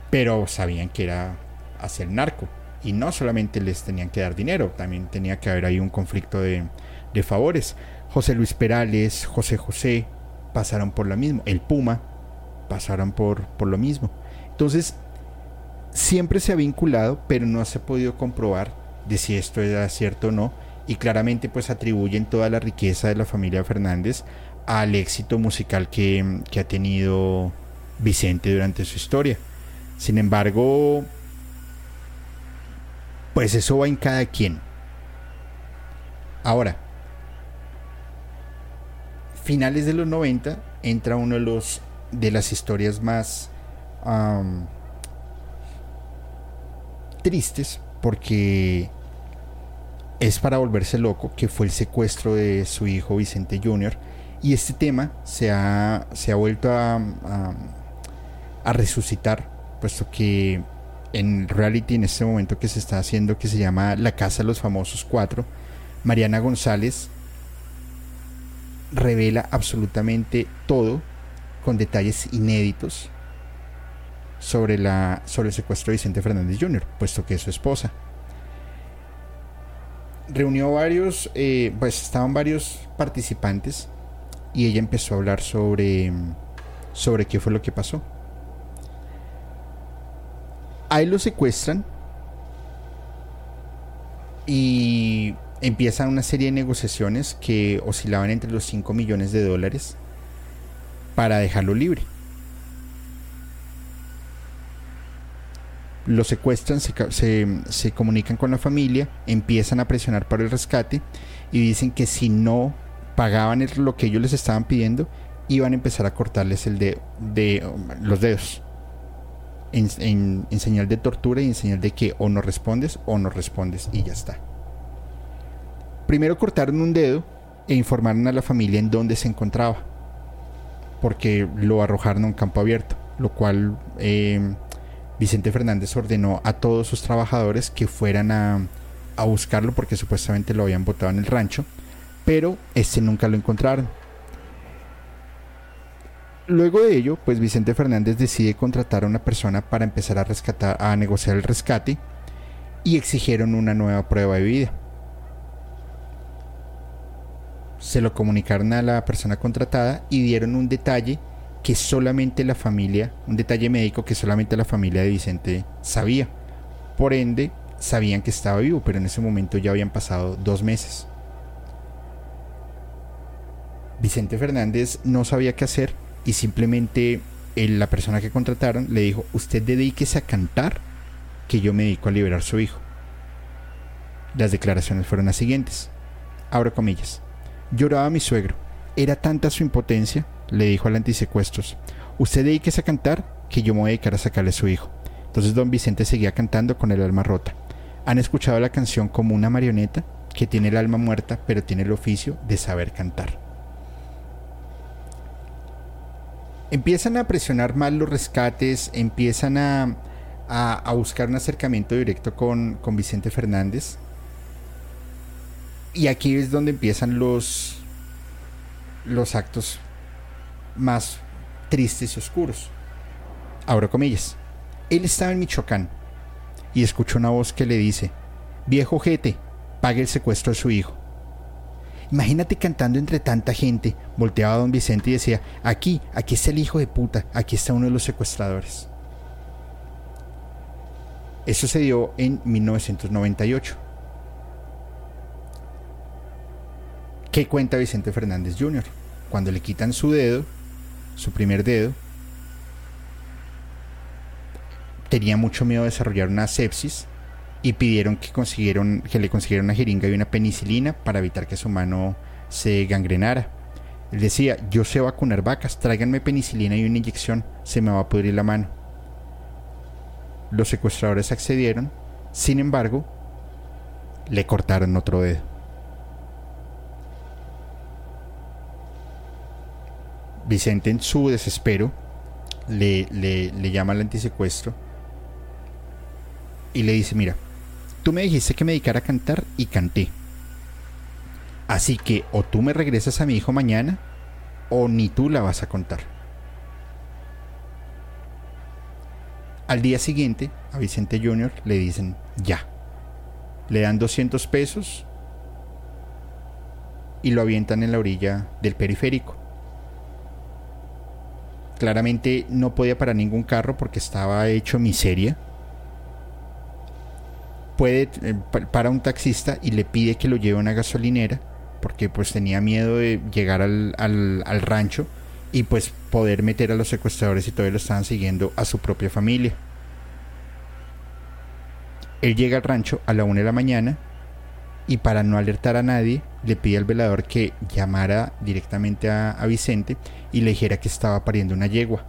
pero sabían que era hacia el narco. Y no solamente les tenían que dar dinero, también tenía que haber ahí un conflicto de, de favores. José Luis Perales, José José, pasaron por lo mismo. El Puma, pasaron por, por lo mismo. Entonces, siempre se ha vinculado, pero no se ha podido comprobar de si esto era cierto o no. Y claramente pues atribuyen toda la riqueza de la familia Fernández al éxito musical que, que ha tenido Vicente durante su historia. Sin embargo, Pues eso va en cada quien. Ahora, finales de los 90 entra uno de los de las historias más tristes porque es para volverse loco que fue el secuestro de su hijo Vicente Jr. y este tema se ha, se ha vuelto a, resucitar puesto que en reality en este momento que se está haciendo que se llama La Casa de los Famosos 4 Mariana González revela absolutamente todo con detalles inéditos sobre, la, sobre el secuestro de Vicente Fernández Jr., puesto que es su esposa. Reunió varios, eh, pues estaban varios participantes y ella empezó a hablar sobre, sobre qué fue lo que pasó. Ahí lo secuestran y empiezan una serie de negociaciones que oscilaban entre los 5 millones de dólares para dejarlo libre. Lo secuestran, se, se- comunican con la familia, empiezan a presionar para el rescate y dicen que si no pagaban el- lo que ellos les estaban pidiendo, iban a empezar a cortarles el dedo, de, los dedos. En, en- señal de tortura y en señal de que o no respondes o no respondes y ya está. Primero cortaron un dedo e informaron a la familia en dónde se encontraba, porque lo arrojaron a un campo abierto, lo cual eh, Vicente Fernández ordenó a todos sus trabajadores que fueran a, buscarlo porque supuestamente lo habían botado en el rancho, pero este nunca lo encontraron. Luego de ello, pues Vicente Fernández decide contratar a una persona para empezar a rescatar, a negociar el rescate y exigieron una nueva prueba de vida. Se lo comunicaron a la persona contratada y dieron un detalle que solamente la familia, un detalle médico que solamente la familia de Vicente sabía. Por ende, sabían que estaba vivo, pero en ese momento ya habían pasado dos meses. Vicente Fernández no sabía qué hacer y simplemente el- la persona que contrataron le dijo, usted dedíquese a cantar que yo me dedico a liberar a su hijo. Las declaraciones fueron las siguientes. Abro comillas. Lloraba mi suegro. Era tanta su impotencia, le dijo al antisecuestros. Usted dedíquese a cantar que yo me voy a dedicar a sacarle a su hijo. Entonces don Vicente seguía cantando con el alma rota. ¿Han escuchado la canción como una marioneta que tiene el alma muerta pero tiene el oficio de saber cantar? Empiezan a presionar más los rescates, empiezan a, a- a buscar un acercamiento directo con, con Vicente Fernández. Y aquí es donde empiezan los, los actos más tristes y oscuros. Abro comillas. Él estaba en Michoacán y escuchó una voz que le dice, viejo jete, pague el secuestro de su hijo. Imagínate cantando entre tanta gente, volteaba a don Vicente y decía, aquí, aquí está el hijo de puta, aquí está uno de los secuestradores. Eso se dio en 1998. ¿Qué cuenta Vicente Fernández Jr.? Cuando le quitan su dedo, su primer dedo, tenía mucho miedo de desarrollar una sepsis y pidieron que que le consiguieran una jeringa y una penicilina para evitar que su mano se gangrenara. Él decía, yo sé vacunar vacas, tráiganme penicilina y una inyección, se me va a pudrir la mano. Los secuestradores accedieron, sin embargo, le cortaron otro dedo. Vicente en su desespero le, le, llama al antisecuestro y le dice, mira, tú me dijiste que me dedicara a cantar y canté. Así que o tú me regresas a mi hijo mañana o ni tú la vas a contar. Al día siguiente, a Vicente Jr. le dicen ya. Le dan 200 pesos y lo avientan en la orilla del periférico. Claramente no podía parar ningún carro porque estaba hecho miseria. Puede eh, pa- para un taxista y le pide que lo lleve a una gasolinera porque pues tenía miedo de llegar al, al- al rancho y pues poder meter a los secuestradores y todavía lo estaban siguiendo a su propia familia. Él llega al rancho a la una de la mañana y para no alertar a nadie le pide al velador que llamara directamente a, a Vicente y le dijera que estaba pariendo una yegua.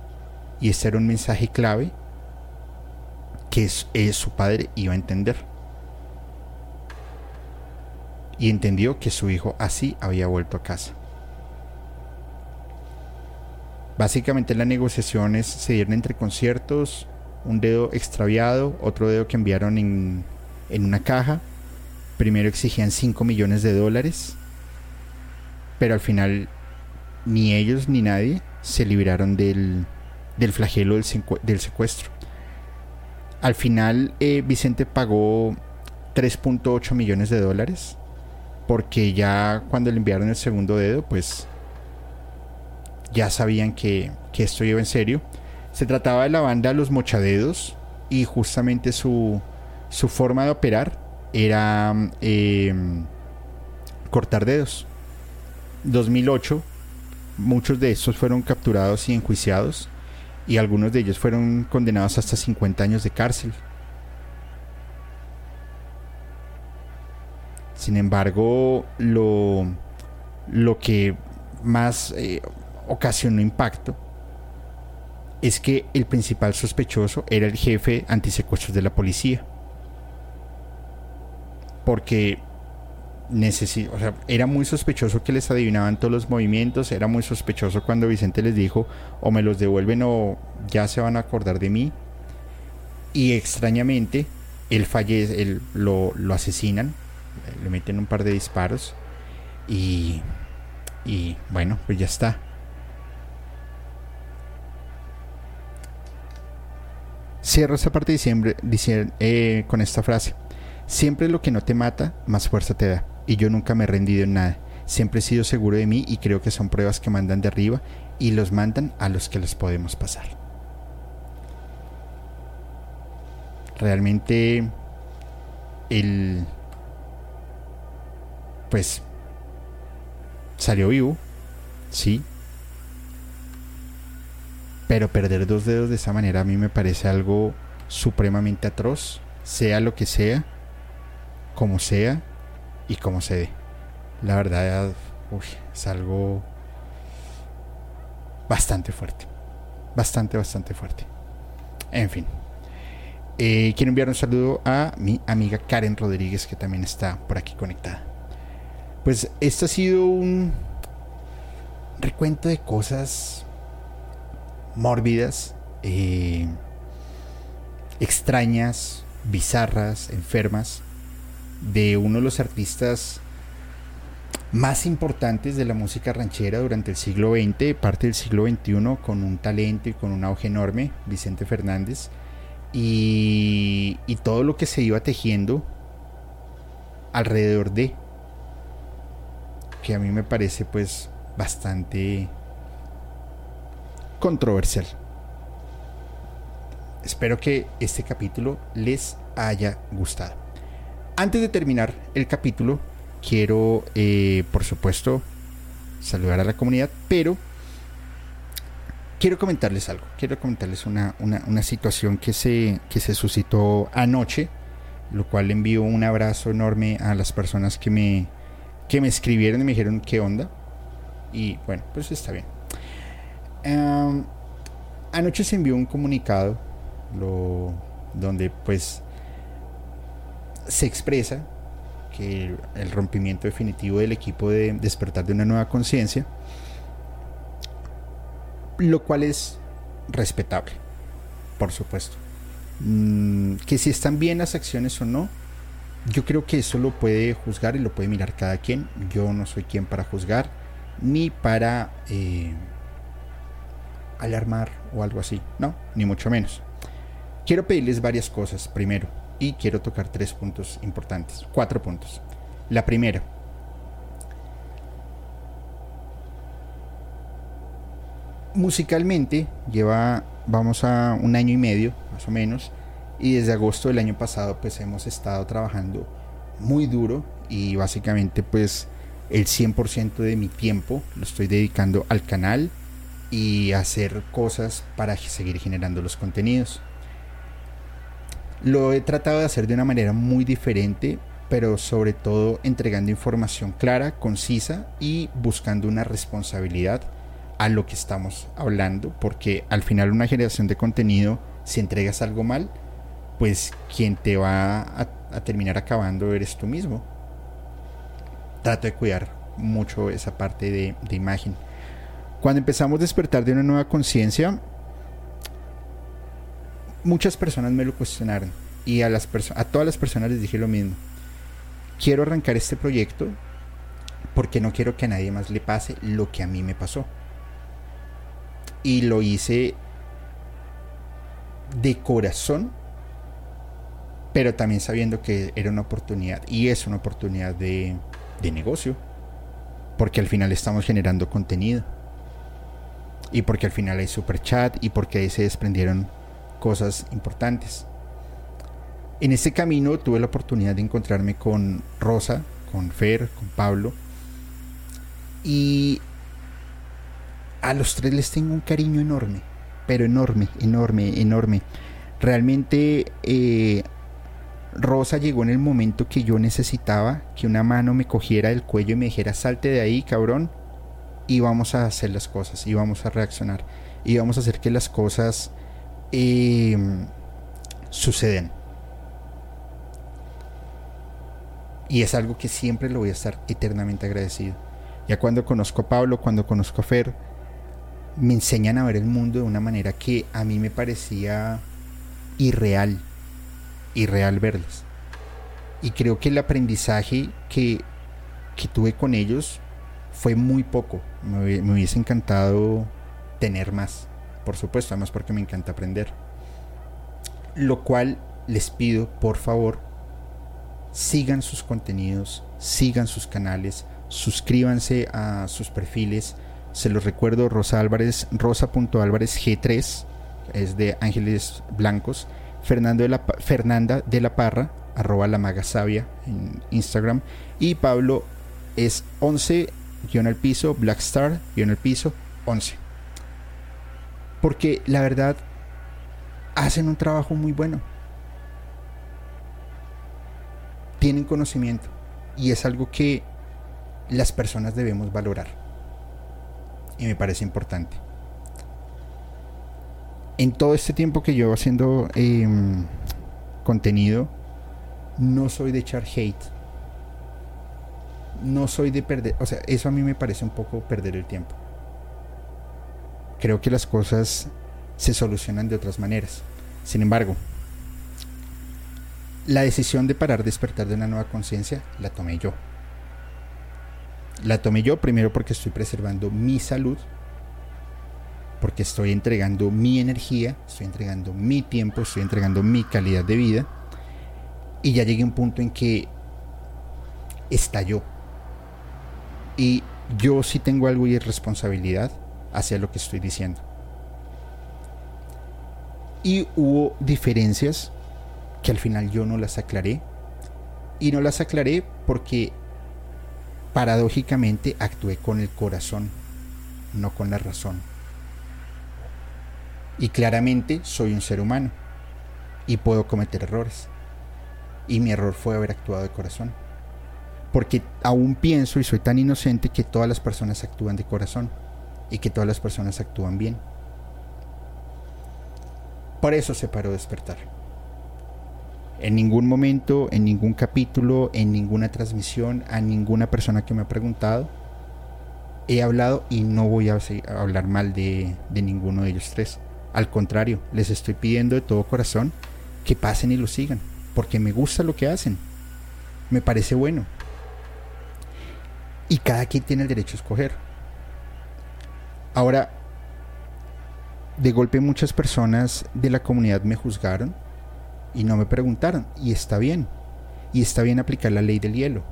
Y este era un mensaje clave que es, su padre iba a entender. Y entendió que su hijo así había vuelto a casa. Básicamente las negociaciones se dieron entre conciertos, un dedo extraviado, otro dedo que enviaron en, en una caja. Primero exigían 5 millones de dólares, pero al final ni ellos ni nadie se libraron del, del flagelo del, del secuestro. Al final eh, Vicente pagó 3.8 millones de dólares porque ya cuando le enviaron el segundo dedo pues ya sabían que, que esto iba en serio. Se trataba de la banda Los Mochadedos y justamente su, su forma de operar era eh, cortar dedos. 2008, muchos de estos fueron capturados y enjuiciados y algunos de ellos fueron condenados hasta 50 años de cárcel. Sin embargo, lo, lo que más eh, ocasionó impacto es que el principal sospechoso era el jefe antisecuestros de la policía. Porque necesi- era muy sospechoso que les adivinaban todos los movimientos, era muy sospechoso cuando Vicente les dijo o me los devuelven o ya se van a acordar de mí. Y extrañamente, él fallece, él lo, lo asesinan, le meten un par de disparos y, y bueno, pues ya está. Cierro esta parte de diciembre, dici- eh, con esta frase. Siempre lo que no te mata, más fuerza te da. Y yo nunca me he rendido en nada. Siempre he sido seguro de mí y creo que son pruebas que mandan de arriba y los mandan a los que les podemos pasar. Realmente el pues salió vivo, sí. Pero perder dos dedos de esa manera a mí me parece algo supremamente atroz, sea lo que sea, como sea y como se dé. La verdad, uy, es algo bastante fuerte. Bastante, bastante fuerte. En fin. Eh, quiero enviar un saludo a mi amiga Karen Rodríguez, que también está por aquí conectada. Pues este ha sido un recuento de cosas mórbidas, eh, extrañas, bizarras, enfermas, de uno de los artistas más importantes de la música ranchera durante el siglo XX, parte del siglo XXI, con un talento y con un auge enorme, Vicente Fernández, y, y todo lo que se iba tejiendo alrededor de, que a mí me parece pues bastante controversial. Espero que este capítulo les haya gustado. Antes de terminar el capítulo, quiero, eh, por supuesto, saludar a la comunidad, pero quiero comentarles algo. Quiero comentarles una, una, situación que se, que se suscitó anoche, lo cual envío un abrazo enorme a las personas que me, que me escribieron y me dijeron qué onda. Y bueno, pues está bien. Anoche se envió un comunicado lo, donde pues se expresa que el, rompimiento definitivo del equipo de despertar de una nueva conciencia, lo cual es respetable, por supuesto. Mm, que si están bien las acciones o no, yo creo que eso lo puede juzgar y lo puede mirar cada quien. Yo no soy quien para juzgar ni para eh, alarmar o algo así, no, ni mucho menos. Quiero pedirles varias cosas. Primero, y quiero tocar tres puntos importantes, cuatro puntos. La primera, musicalmente lleva, vamos a un año y medio, más o menos, y desde agosto del año pasado pues hemos estado trabajando muy duro y básicamente pues el 100% de mi tiempo lo estoy dedicando al canal y hacer cosas para seguir generando los contenidos. Lo he tratado de hacer de una manera muy diferente, pero sobre todo entregando información clara, concisa y buscando una responsabilidad a lo que estamos hablando, porque al final una generación de contenido, si entregas algo mal, pues quien te va a, terminar acabando eres tú mismo. Trato de cuidar mucho esa parte de, imagen. Cuando empezamos a despertar de una nueva conciencia, muchas personas me lo cuestionaron y a, las a todas las personas les dije lo mismo. Quiero arrancar este proyecto porque no quiero que a nadie más le pase lo que a mí me pasó. Y lo hice de corazón, pero también sabiendo que era una oportunidad y es una oportunidad de, de negocio, porque al final estamos generando contenido y porque al final hay super chat y porque ahí se desprendieron cosas importantes. En ese camino tuve la oportunidad de encontrarme con Rosa, con Fer, con Pablo. Y a los tres les tengo un cariño enorme, pero enorme, enorme, enorme. Realmente eh, Rosa llegó en el momento que yo necesitaba que una mano me cogiera del cuello y me dijera, salte de ahí, cabrón, y vamos a hacer las cosas, y vamos a reaccionar, y vamos a hacer que las cosas Em, suceden. Y es algo que siempre lo voy a estar eternamente agradecido. Ya cuando conozco a Pablo, cuando conozco a Fer, me enseñan a ver el mundo de una manera que a mí me parecía irreal, irreal verlas. Y creo que el aprendizaje que, que tuve con ellos fue muy poco. Me, me hubiese encantado tener más por supuesto, además porque me encanta aprender. Lo cual les pido, por favor, sigan sus contenidos, sigan sus canales, suscríbanse a sus perfiles. Se los recuerdo, Rosa Álvarez, Rosa.álvarez G3, es de Ángeles Blancos. Fernando de la, Fernanda de la Parra, arroba la maga sabia en Instagram. Y Pablo es 11 guion piso, Blackstar guion piso, 11 porque la verdad hacen un trabajo muy bueno. Tienen conocimiento y es algo que las personas debemos valorar. Y me parece importante. En todo este tiempo que llevo haciendo em, contenido, no soy de echar hate. No soy de perder, o sea, eso a mí me parece un poco perder el tiempo creo que las cosas se solucionan de otras maneras. Sin embargo, la decisión de parar despertar de una nueva conciencia la tomé yo. La tomé yo primero porque estoy preservando mi salud, porque estoy entregando mi energía, estoy entregando mi tiempo, estoy entregando mi calidad de vida. Y ya llegué a un punto en que estalló. Y yo sí tengo algo de responsabilidad hacia lo que estoy diciendo. Y hubo diferencias que al final yo no las aclaré. Y no las aclaré porque paradójicamente actué con el corazón, no con la razón. Y claramente soy un ser humano y puedo cometer errores. Y mi error fue haber actuado de corazón. Porque aún pienso y soy tan inocente que todas las personas actúan de corazón y que todas las personas actúan bien. Por eso se paró despertar. En ningún momento, en ningún capítulo, en ninguna transmisión, a ninguna persona que me ha preguntado, he hablado y no voy a hablar mal de, de ninguno de ellos tres. Al contrario, les estoy pidiendo de todo corazón que pasen y lo sigan, porque me gusta lo que hacen. Me parece bueno. Y cada quien tiene el derecho a escoger. Ahora, de golpe muchas personas de la comunidad me juzgaron y no me preguntaron. Y está bien. Y está bien aplicar la ley del hielo.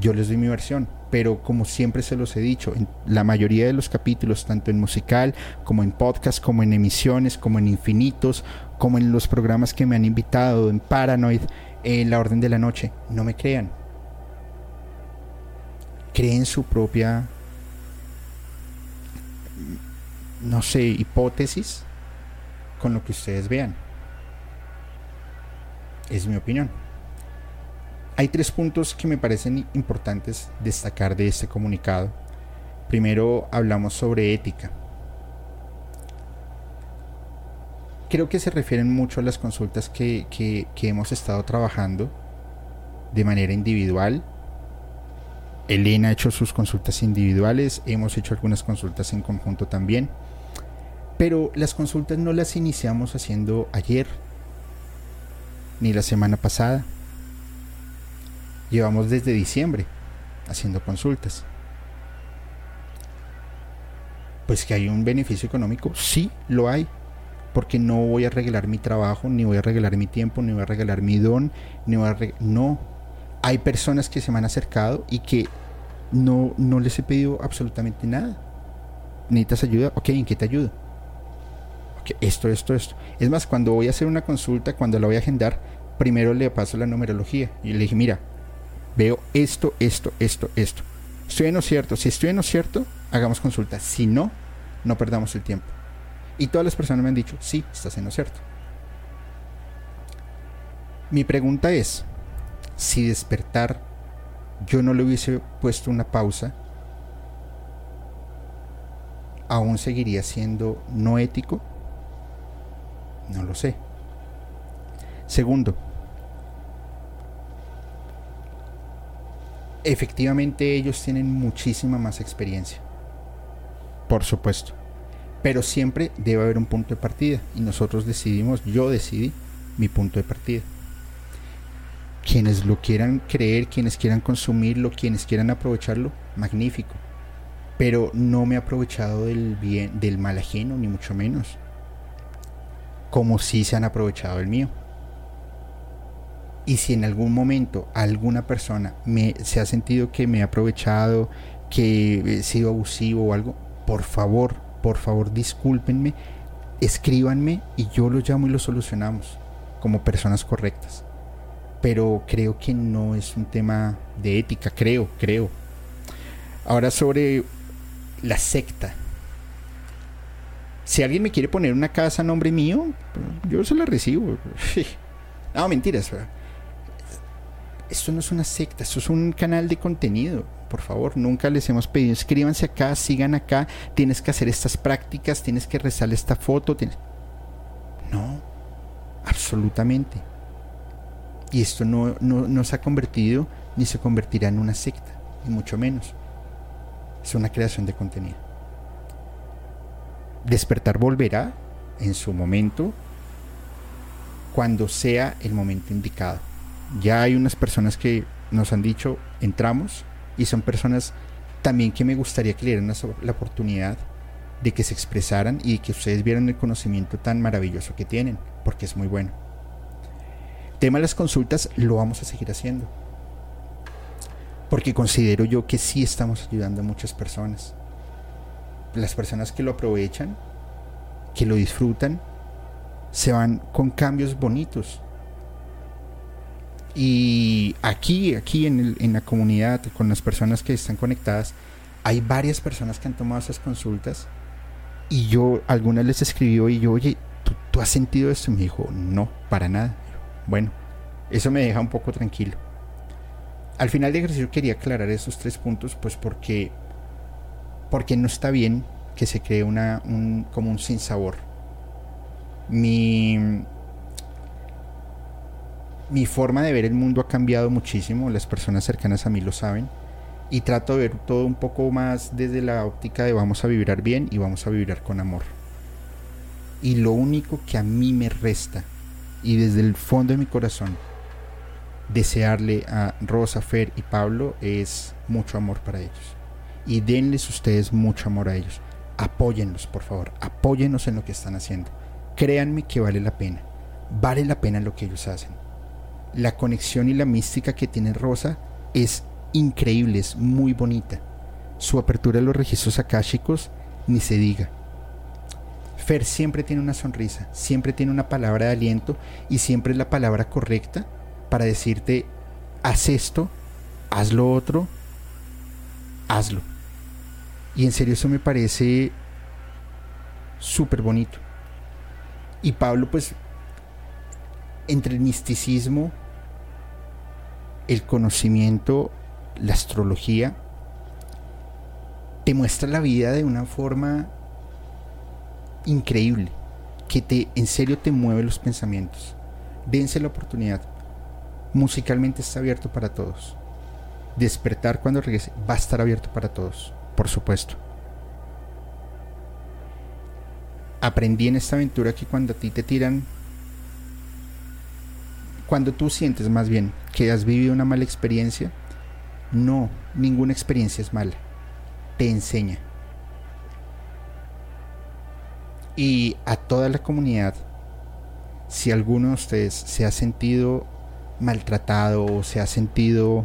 Yo les doy mi versión. Pero como siempre se los he dicho, en la mayoría de los capítulos, tanto en musical como en podcast, como en emisiones, como en infinitos, como en los programas que me han invitado, en Paranoid, en La Orden de la Noche, no me crean. Creen su propia no sé, hipótesis con lo que ustedes vean. Es mi opinión. Hay tres puntos que me parecen importantes destacar de este comunicado. Primero hablamos sobre ética. Creo que se refieren mucho a las consultas que, que hemos estado trabajando de manera individual. Elena ha hecho sus consultas individuales, hemos hecho algunas consultas en conjunto también. Pero las consultas no las iniciamos haciendo ayer, ni la semana pasada. Llevamos desde diciembre haciendo consultas. Pues que hay un beneficio económico, sí lo hay, porque no voy a regalar mi trabajo, ni voy a regalar mi tiempo, ni voy a regalar mi don, ni voy a no. Hay personas que se me han acercado y que no, no les he pedido absolutamente nada. ¿Necesitas ayuda? Ok, ¿en qué te ayudo? Esto, esto, esto. Es más, cuando voy a hacer una consulta, cuando la voy a agendar, primero le paso la numerología y le dije, mira, veo esto, esto, esto, esto. Estoy en lo cierto. Si estoy en lo cierto, hagamos consulta. Si no, no perdamos el tiempo. Y todas las personas me han dicho, sí, estás en lo cierto. Mi pregunta es, si despertar yo no le hubiese puesto una pausa, ¿aún seguiría siendo no ético? No lo sé. Segundo, efectivamente ellos tienen muchísima más experiencia. Por supuesto. Pero siempre debe haber un punto de partida. Y nosotros decidimos, yo decidí mi punto de partida. Quienes lo quieran creer, quienes quieran consumirlo, quienes quieran aprovecharlo, magnífico. Pero no me he aprovechado del bien, del mal ajeno, ni mucho menos. Como si se han aprovechado del mío. Y si en algún momento alguna persona me, se ha sentido que me ha aprovechado, que he sido abusivo o algo, por favor, por favor discúlpenme, escríbanme y yo lo llamo y lo solucionamos como personas correctas. Pero creo que no es un tema de ética, creo, creo. Ahora sobre la secta. Si alguien me quiere poner una casa a nombre mío, yo se la recibo. <laughs> no, mentiras esto no es una secta, esto es un canal de contenido. Por favor, nunca les hemos pedido, inscríbanse acá, sigan acá, tienes que hacer estas prácticas, tienes que rezar esta foto. No, absolutamente. Y esto no, no se ha convertido ni se convertirá en una secta, ni mucho menos. Es una creación de contenido. Despertar volverá en su momento cuando sea el momento indicado ya hay unas personas que nos han dicho, entramos, y son personas también que me gustaría que le dieran la, oportunidad de que se expresaran y que ustedes vieran el conocimiento tan maravilloso que tienen, porque es muy bueno. Tema de las consultas lo vamos a seguir haciendo. Porque considero yo que sí estamos ayudando a muchas personas. Las personas que lo aprovechan, que lo disfrutan, se van con cambios bonitos. Y aquí, aquí en, la comunidad, con las personas que están conectadas, hay varias personas que han tomado esas consultas. Y yo, algunas les escribió y yo, oye, ¿tú, has sentido esto? Y me dijo, no, para nada. Bueno, eso me deja un poco tranquilo. Al final de ejercicio quería aclarar esos tres puntos, pues porque, porque no está bien que se cree una, un, como un sinsabor. Mi, mi forma de ver el mundo ha cambiado muchísimo, las personas cercanas a mí lo saben, y trato de ver todo un poco más desde la óptica de vamos a vibrar bien y vamos a vibrar con amor. Y lo único que a mí me resta, y desde el fondo de mi corazón, desearle a Rosa, Fer y Pablo es mucho amor para ellos. Y denles ustedes mucho amor a ellos. Apóyenlos, por favor. Apóyennos en lo que están haciendo. Créanme que vale la pena. Vale la pena lo que ellos hacen la conexión y la mística que tiene Rosa es increíble, es muy bonita. Su apertura a los registros akáshicos ni se diga. Fer siempre tiene una sonrisa, siempre tiene una palabra de aliento y siempre es la palabra correcta para decirte, haz esto, haz lo otro, hazlo. Y en serio eso me parece súper bonito. Y Pablo pues entre el misticismo, el conocimiento, la astrología, te muestra la vida de una forma increíble, que te en serio te mueve los pensamientos. Dense la oportunidad. Musicalmente está abierto para todos. Despertar cuando regrese va a estar abierto para todos, por supuesto. Aprendí en esta aventura que cuando a ti te tiran cuando tú sientes más bien que has vivido una mala experiencia, no, ninguna experiencia es mala. Te enseña. Y a toda la comunidad, si alguno de ustedes se ha sentido maltratado o se ha sentido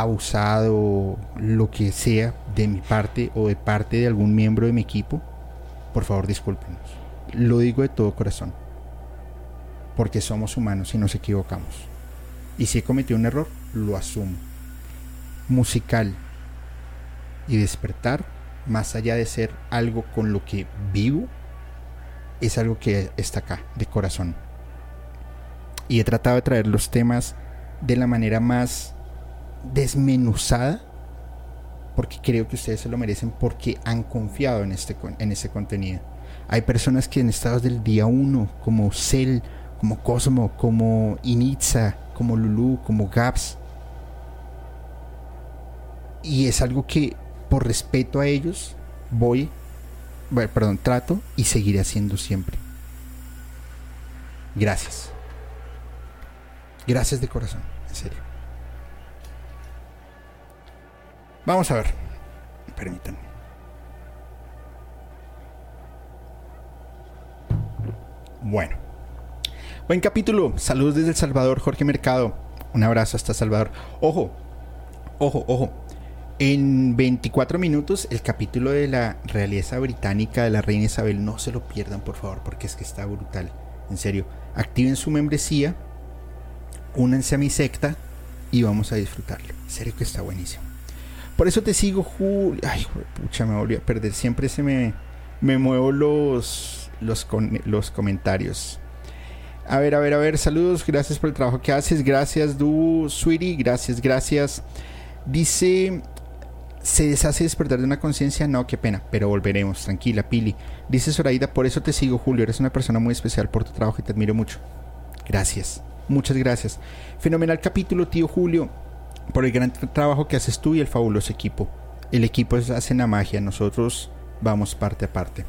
abusado, lo que sea, de mi parte o de parte de algún miembro de mi equipo, por favor discúlpenos. Lo digo de todo corazón porque somos humanos y nos equivocamos. Y si he cometido un error, lo asumo. Musical y despertar, más allá de ser algo con lo que vivo, es algo que está acá, de corazón. Y he tratado de traer los temas de la manera más desmenuzada, porque creo que ustedes se lo merecen, porque han confiado en este, en este contenido. Hay personas que en estados del día uno, como Cell, como Cosmo, como Initza, como Lulu, como Gaps. Y es algo que por respeto a ellos voy, bueno, perdón, trato y seguiré haciendo siempre. Gracias. Gracias de corazón, en serio. Vamos a ver. Permítanme. Bueno. Buen capítulo. Saludos desde El Salvador, Jorge Mercado. Un abrazo hasta Salvador. Ojo, ojo, ojo. En 24 minutos, el capítulo de la realeza británica de la reina Isabel. No se lo pierdan, por favor, porque es que está brutal. En serio, activen su membresía, únanse a mi secta y vamos a disfrutarlo. Serio que está buenísimo. Por eso te sigo, Julio. Ay, pucha, me volví a perder. Siempre se me, me muevo los, los, los comentarios. A ver, a ver, a ver, saludos, gracias por el trabajo que haces, gracias Du Sweetie, gracias, gracias. Dice, ¿se deshace despertar de una conciencia? No, qué pena, pero volveremos, tranquila, Pili. Dice Zoraida, por eso te sigo, Julio, eres una persona muy especial por tu trabajo y te admiro mucho. Gracias, muchas gracias. Fenomenal capítulo, tío Julio, por el gran trabajo que haces tú y el fabuloso equipo. El equipo hace la magia, nosotros vamos parte a parte.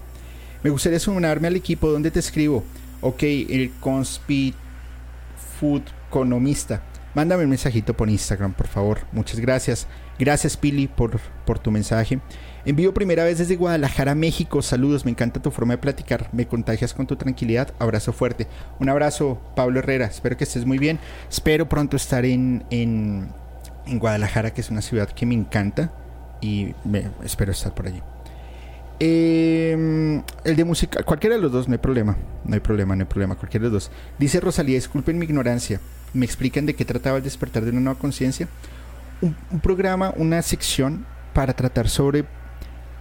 Me gustaría sumarme al equipo, ¿dónde te escribo? Ok, el Conspit Food Economista. Mándame un mensajito por Instagram, por favor. Muchas gracias. Gracias, Pili, por, por tu mensaje. Envío primera vez desde Guadalajara, México. Saludos, me encanta tu forma de platicar. Me contagias con tu tranquilidad. Abrazo fuerte. Un abrazo, Pablo Herrera. Espero que estés muy bien. Espero pronto estar en, en, en Guadalajara, que es una ciudad que me encanta. Y me, espero estar por allí. Eh, el de música, cualquiera de los dos, no hay problema. No hay problema, no hay problema, cualquiera de los dos. Dice Rosalía, disculpen mi ignorancia. ¿Me explican de qué trataba el despertar de una nueva conciencia? Un, programa, una sección para tratar sobre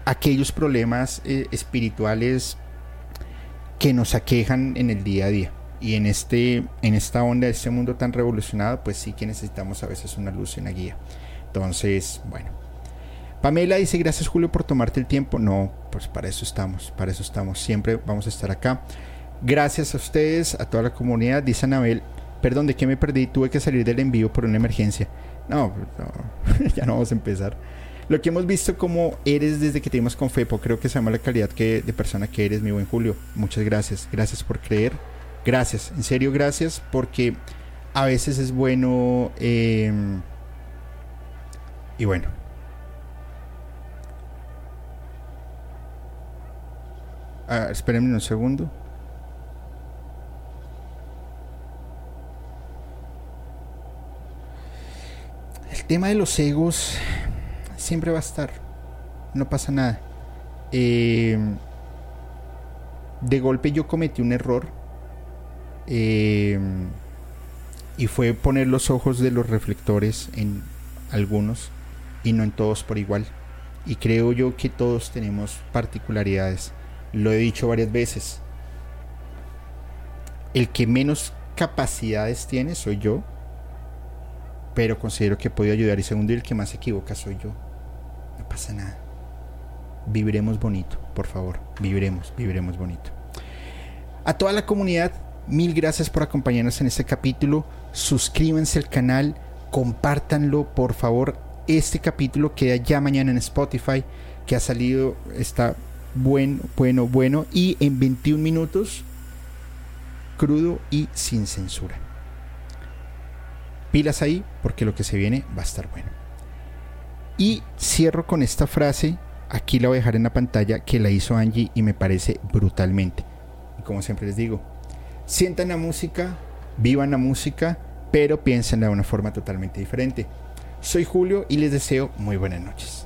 aquellos problemas eh, espirituales que nos aquejan en el día a día. Y en, este, en esta onda, este mundo tan revolucionado, pues sí que necesitamos a veces una luz y una guía. Entonces, bueno, Pamela dice, gracias Julio por tomarte el tiempo. No, pues para eso estamos, para eso estamos. Siempre vamos a estar acá. Gracias a ustedes, a toda la comunidad. Dice Anabel, perdón, ¿de qué me perdí? Tuve que salir del envío por una emergencia. No, <laughs> ya no vamos a empezar. Lo que hemos visto como eres desde que te dimos con Fepo, creo que se llama la calidad que, de persona que eres, mi buen Julio. Muchas gracias. Gracias por creer. Gracias, en serio, gracias, porque a veces es bueno... Eh, y bueno, Ah, espérenme un segundo. El tema de los egos siempre va a estar. No pasa nada. Em, de golpe yo cometí un error. Em, y fue poner los ojos de los reflectores en algunos y no en todos por igual. Y creo yo que todos tenemos particularidades. Lo he dicho varias veces. El que menos capacidades tiene soy yo, pero considero que he podido ayudar. Y segundo, el que más se equivoca soy yo. No pasa nada. Viviremos bonito, por favor. Viviremos, viviremos bonito. A toda la comunidad, mil gracias por acompañarnos en este capítulo. Suscríbanse al canal, compártanlo, por favor. Este capítulo queda ya mañana en Spotify, que ha salido, está bueno, bueno, bueno. Y en 21 minutos, crudo y sin censura. Pilas ahí, porque lo que se viene va a estar bueno. Y cierro con esta frase, aquí la voy a dejar en la pantalla, que la hizo Angie y me parece brutalmente. Y como siempre les digo, sientan la música, vivan la música, pero piénsenla de una forma totalmente diferente. Soy Julio y les deseo muy buenas noches.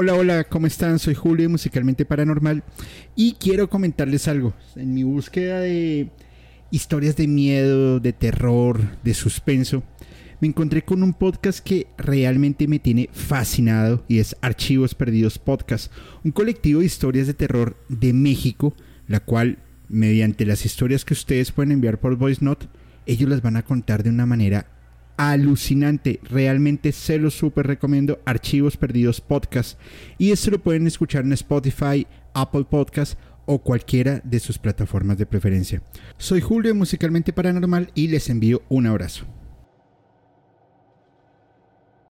Hola, hola, ¿cómo están? Soy Julio Musicalmente Paranormal y quiero comentarles algo. En mi búsqueda de historias de miedo, de terror, de suspenso, me encontré con un podcast que realmente me tiene fascinado y es Archivos Perdidos Podcast, un colectivo de historias de terror de México, la cual, mediante las historias que ustedes pueden enviar por Voice Note, ellos las van a contar de una manera alucinante. Realmente se lo súper recomiendo. Archivos Perdidos Podcast. Y esto lo pueden escuchar en Spotify, Apple Podcast o cualquiera de sus plataformas de preferencia. Soy Julio Musicalmente Paranormal y les envío un abrazo.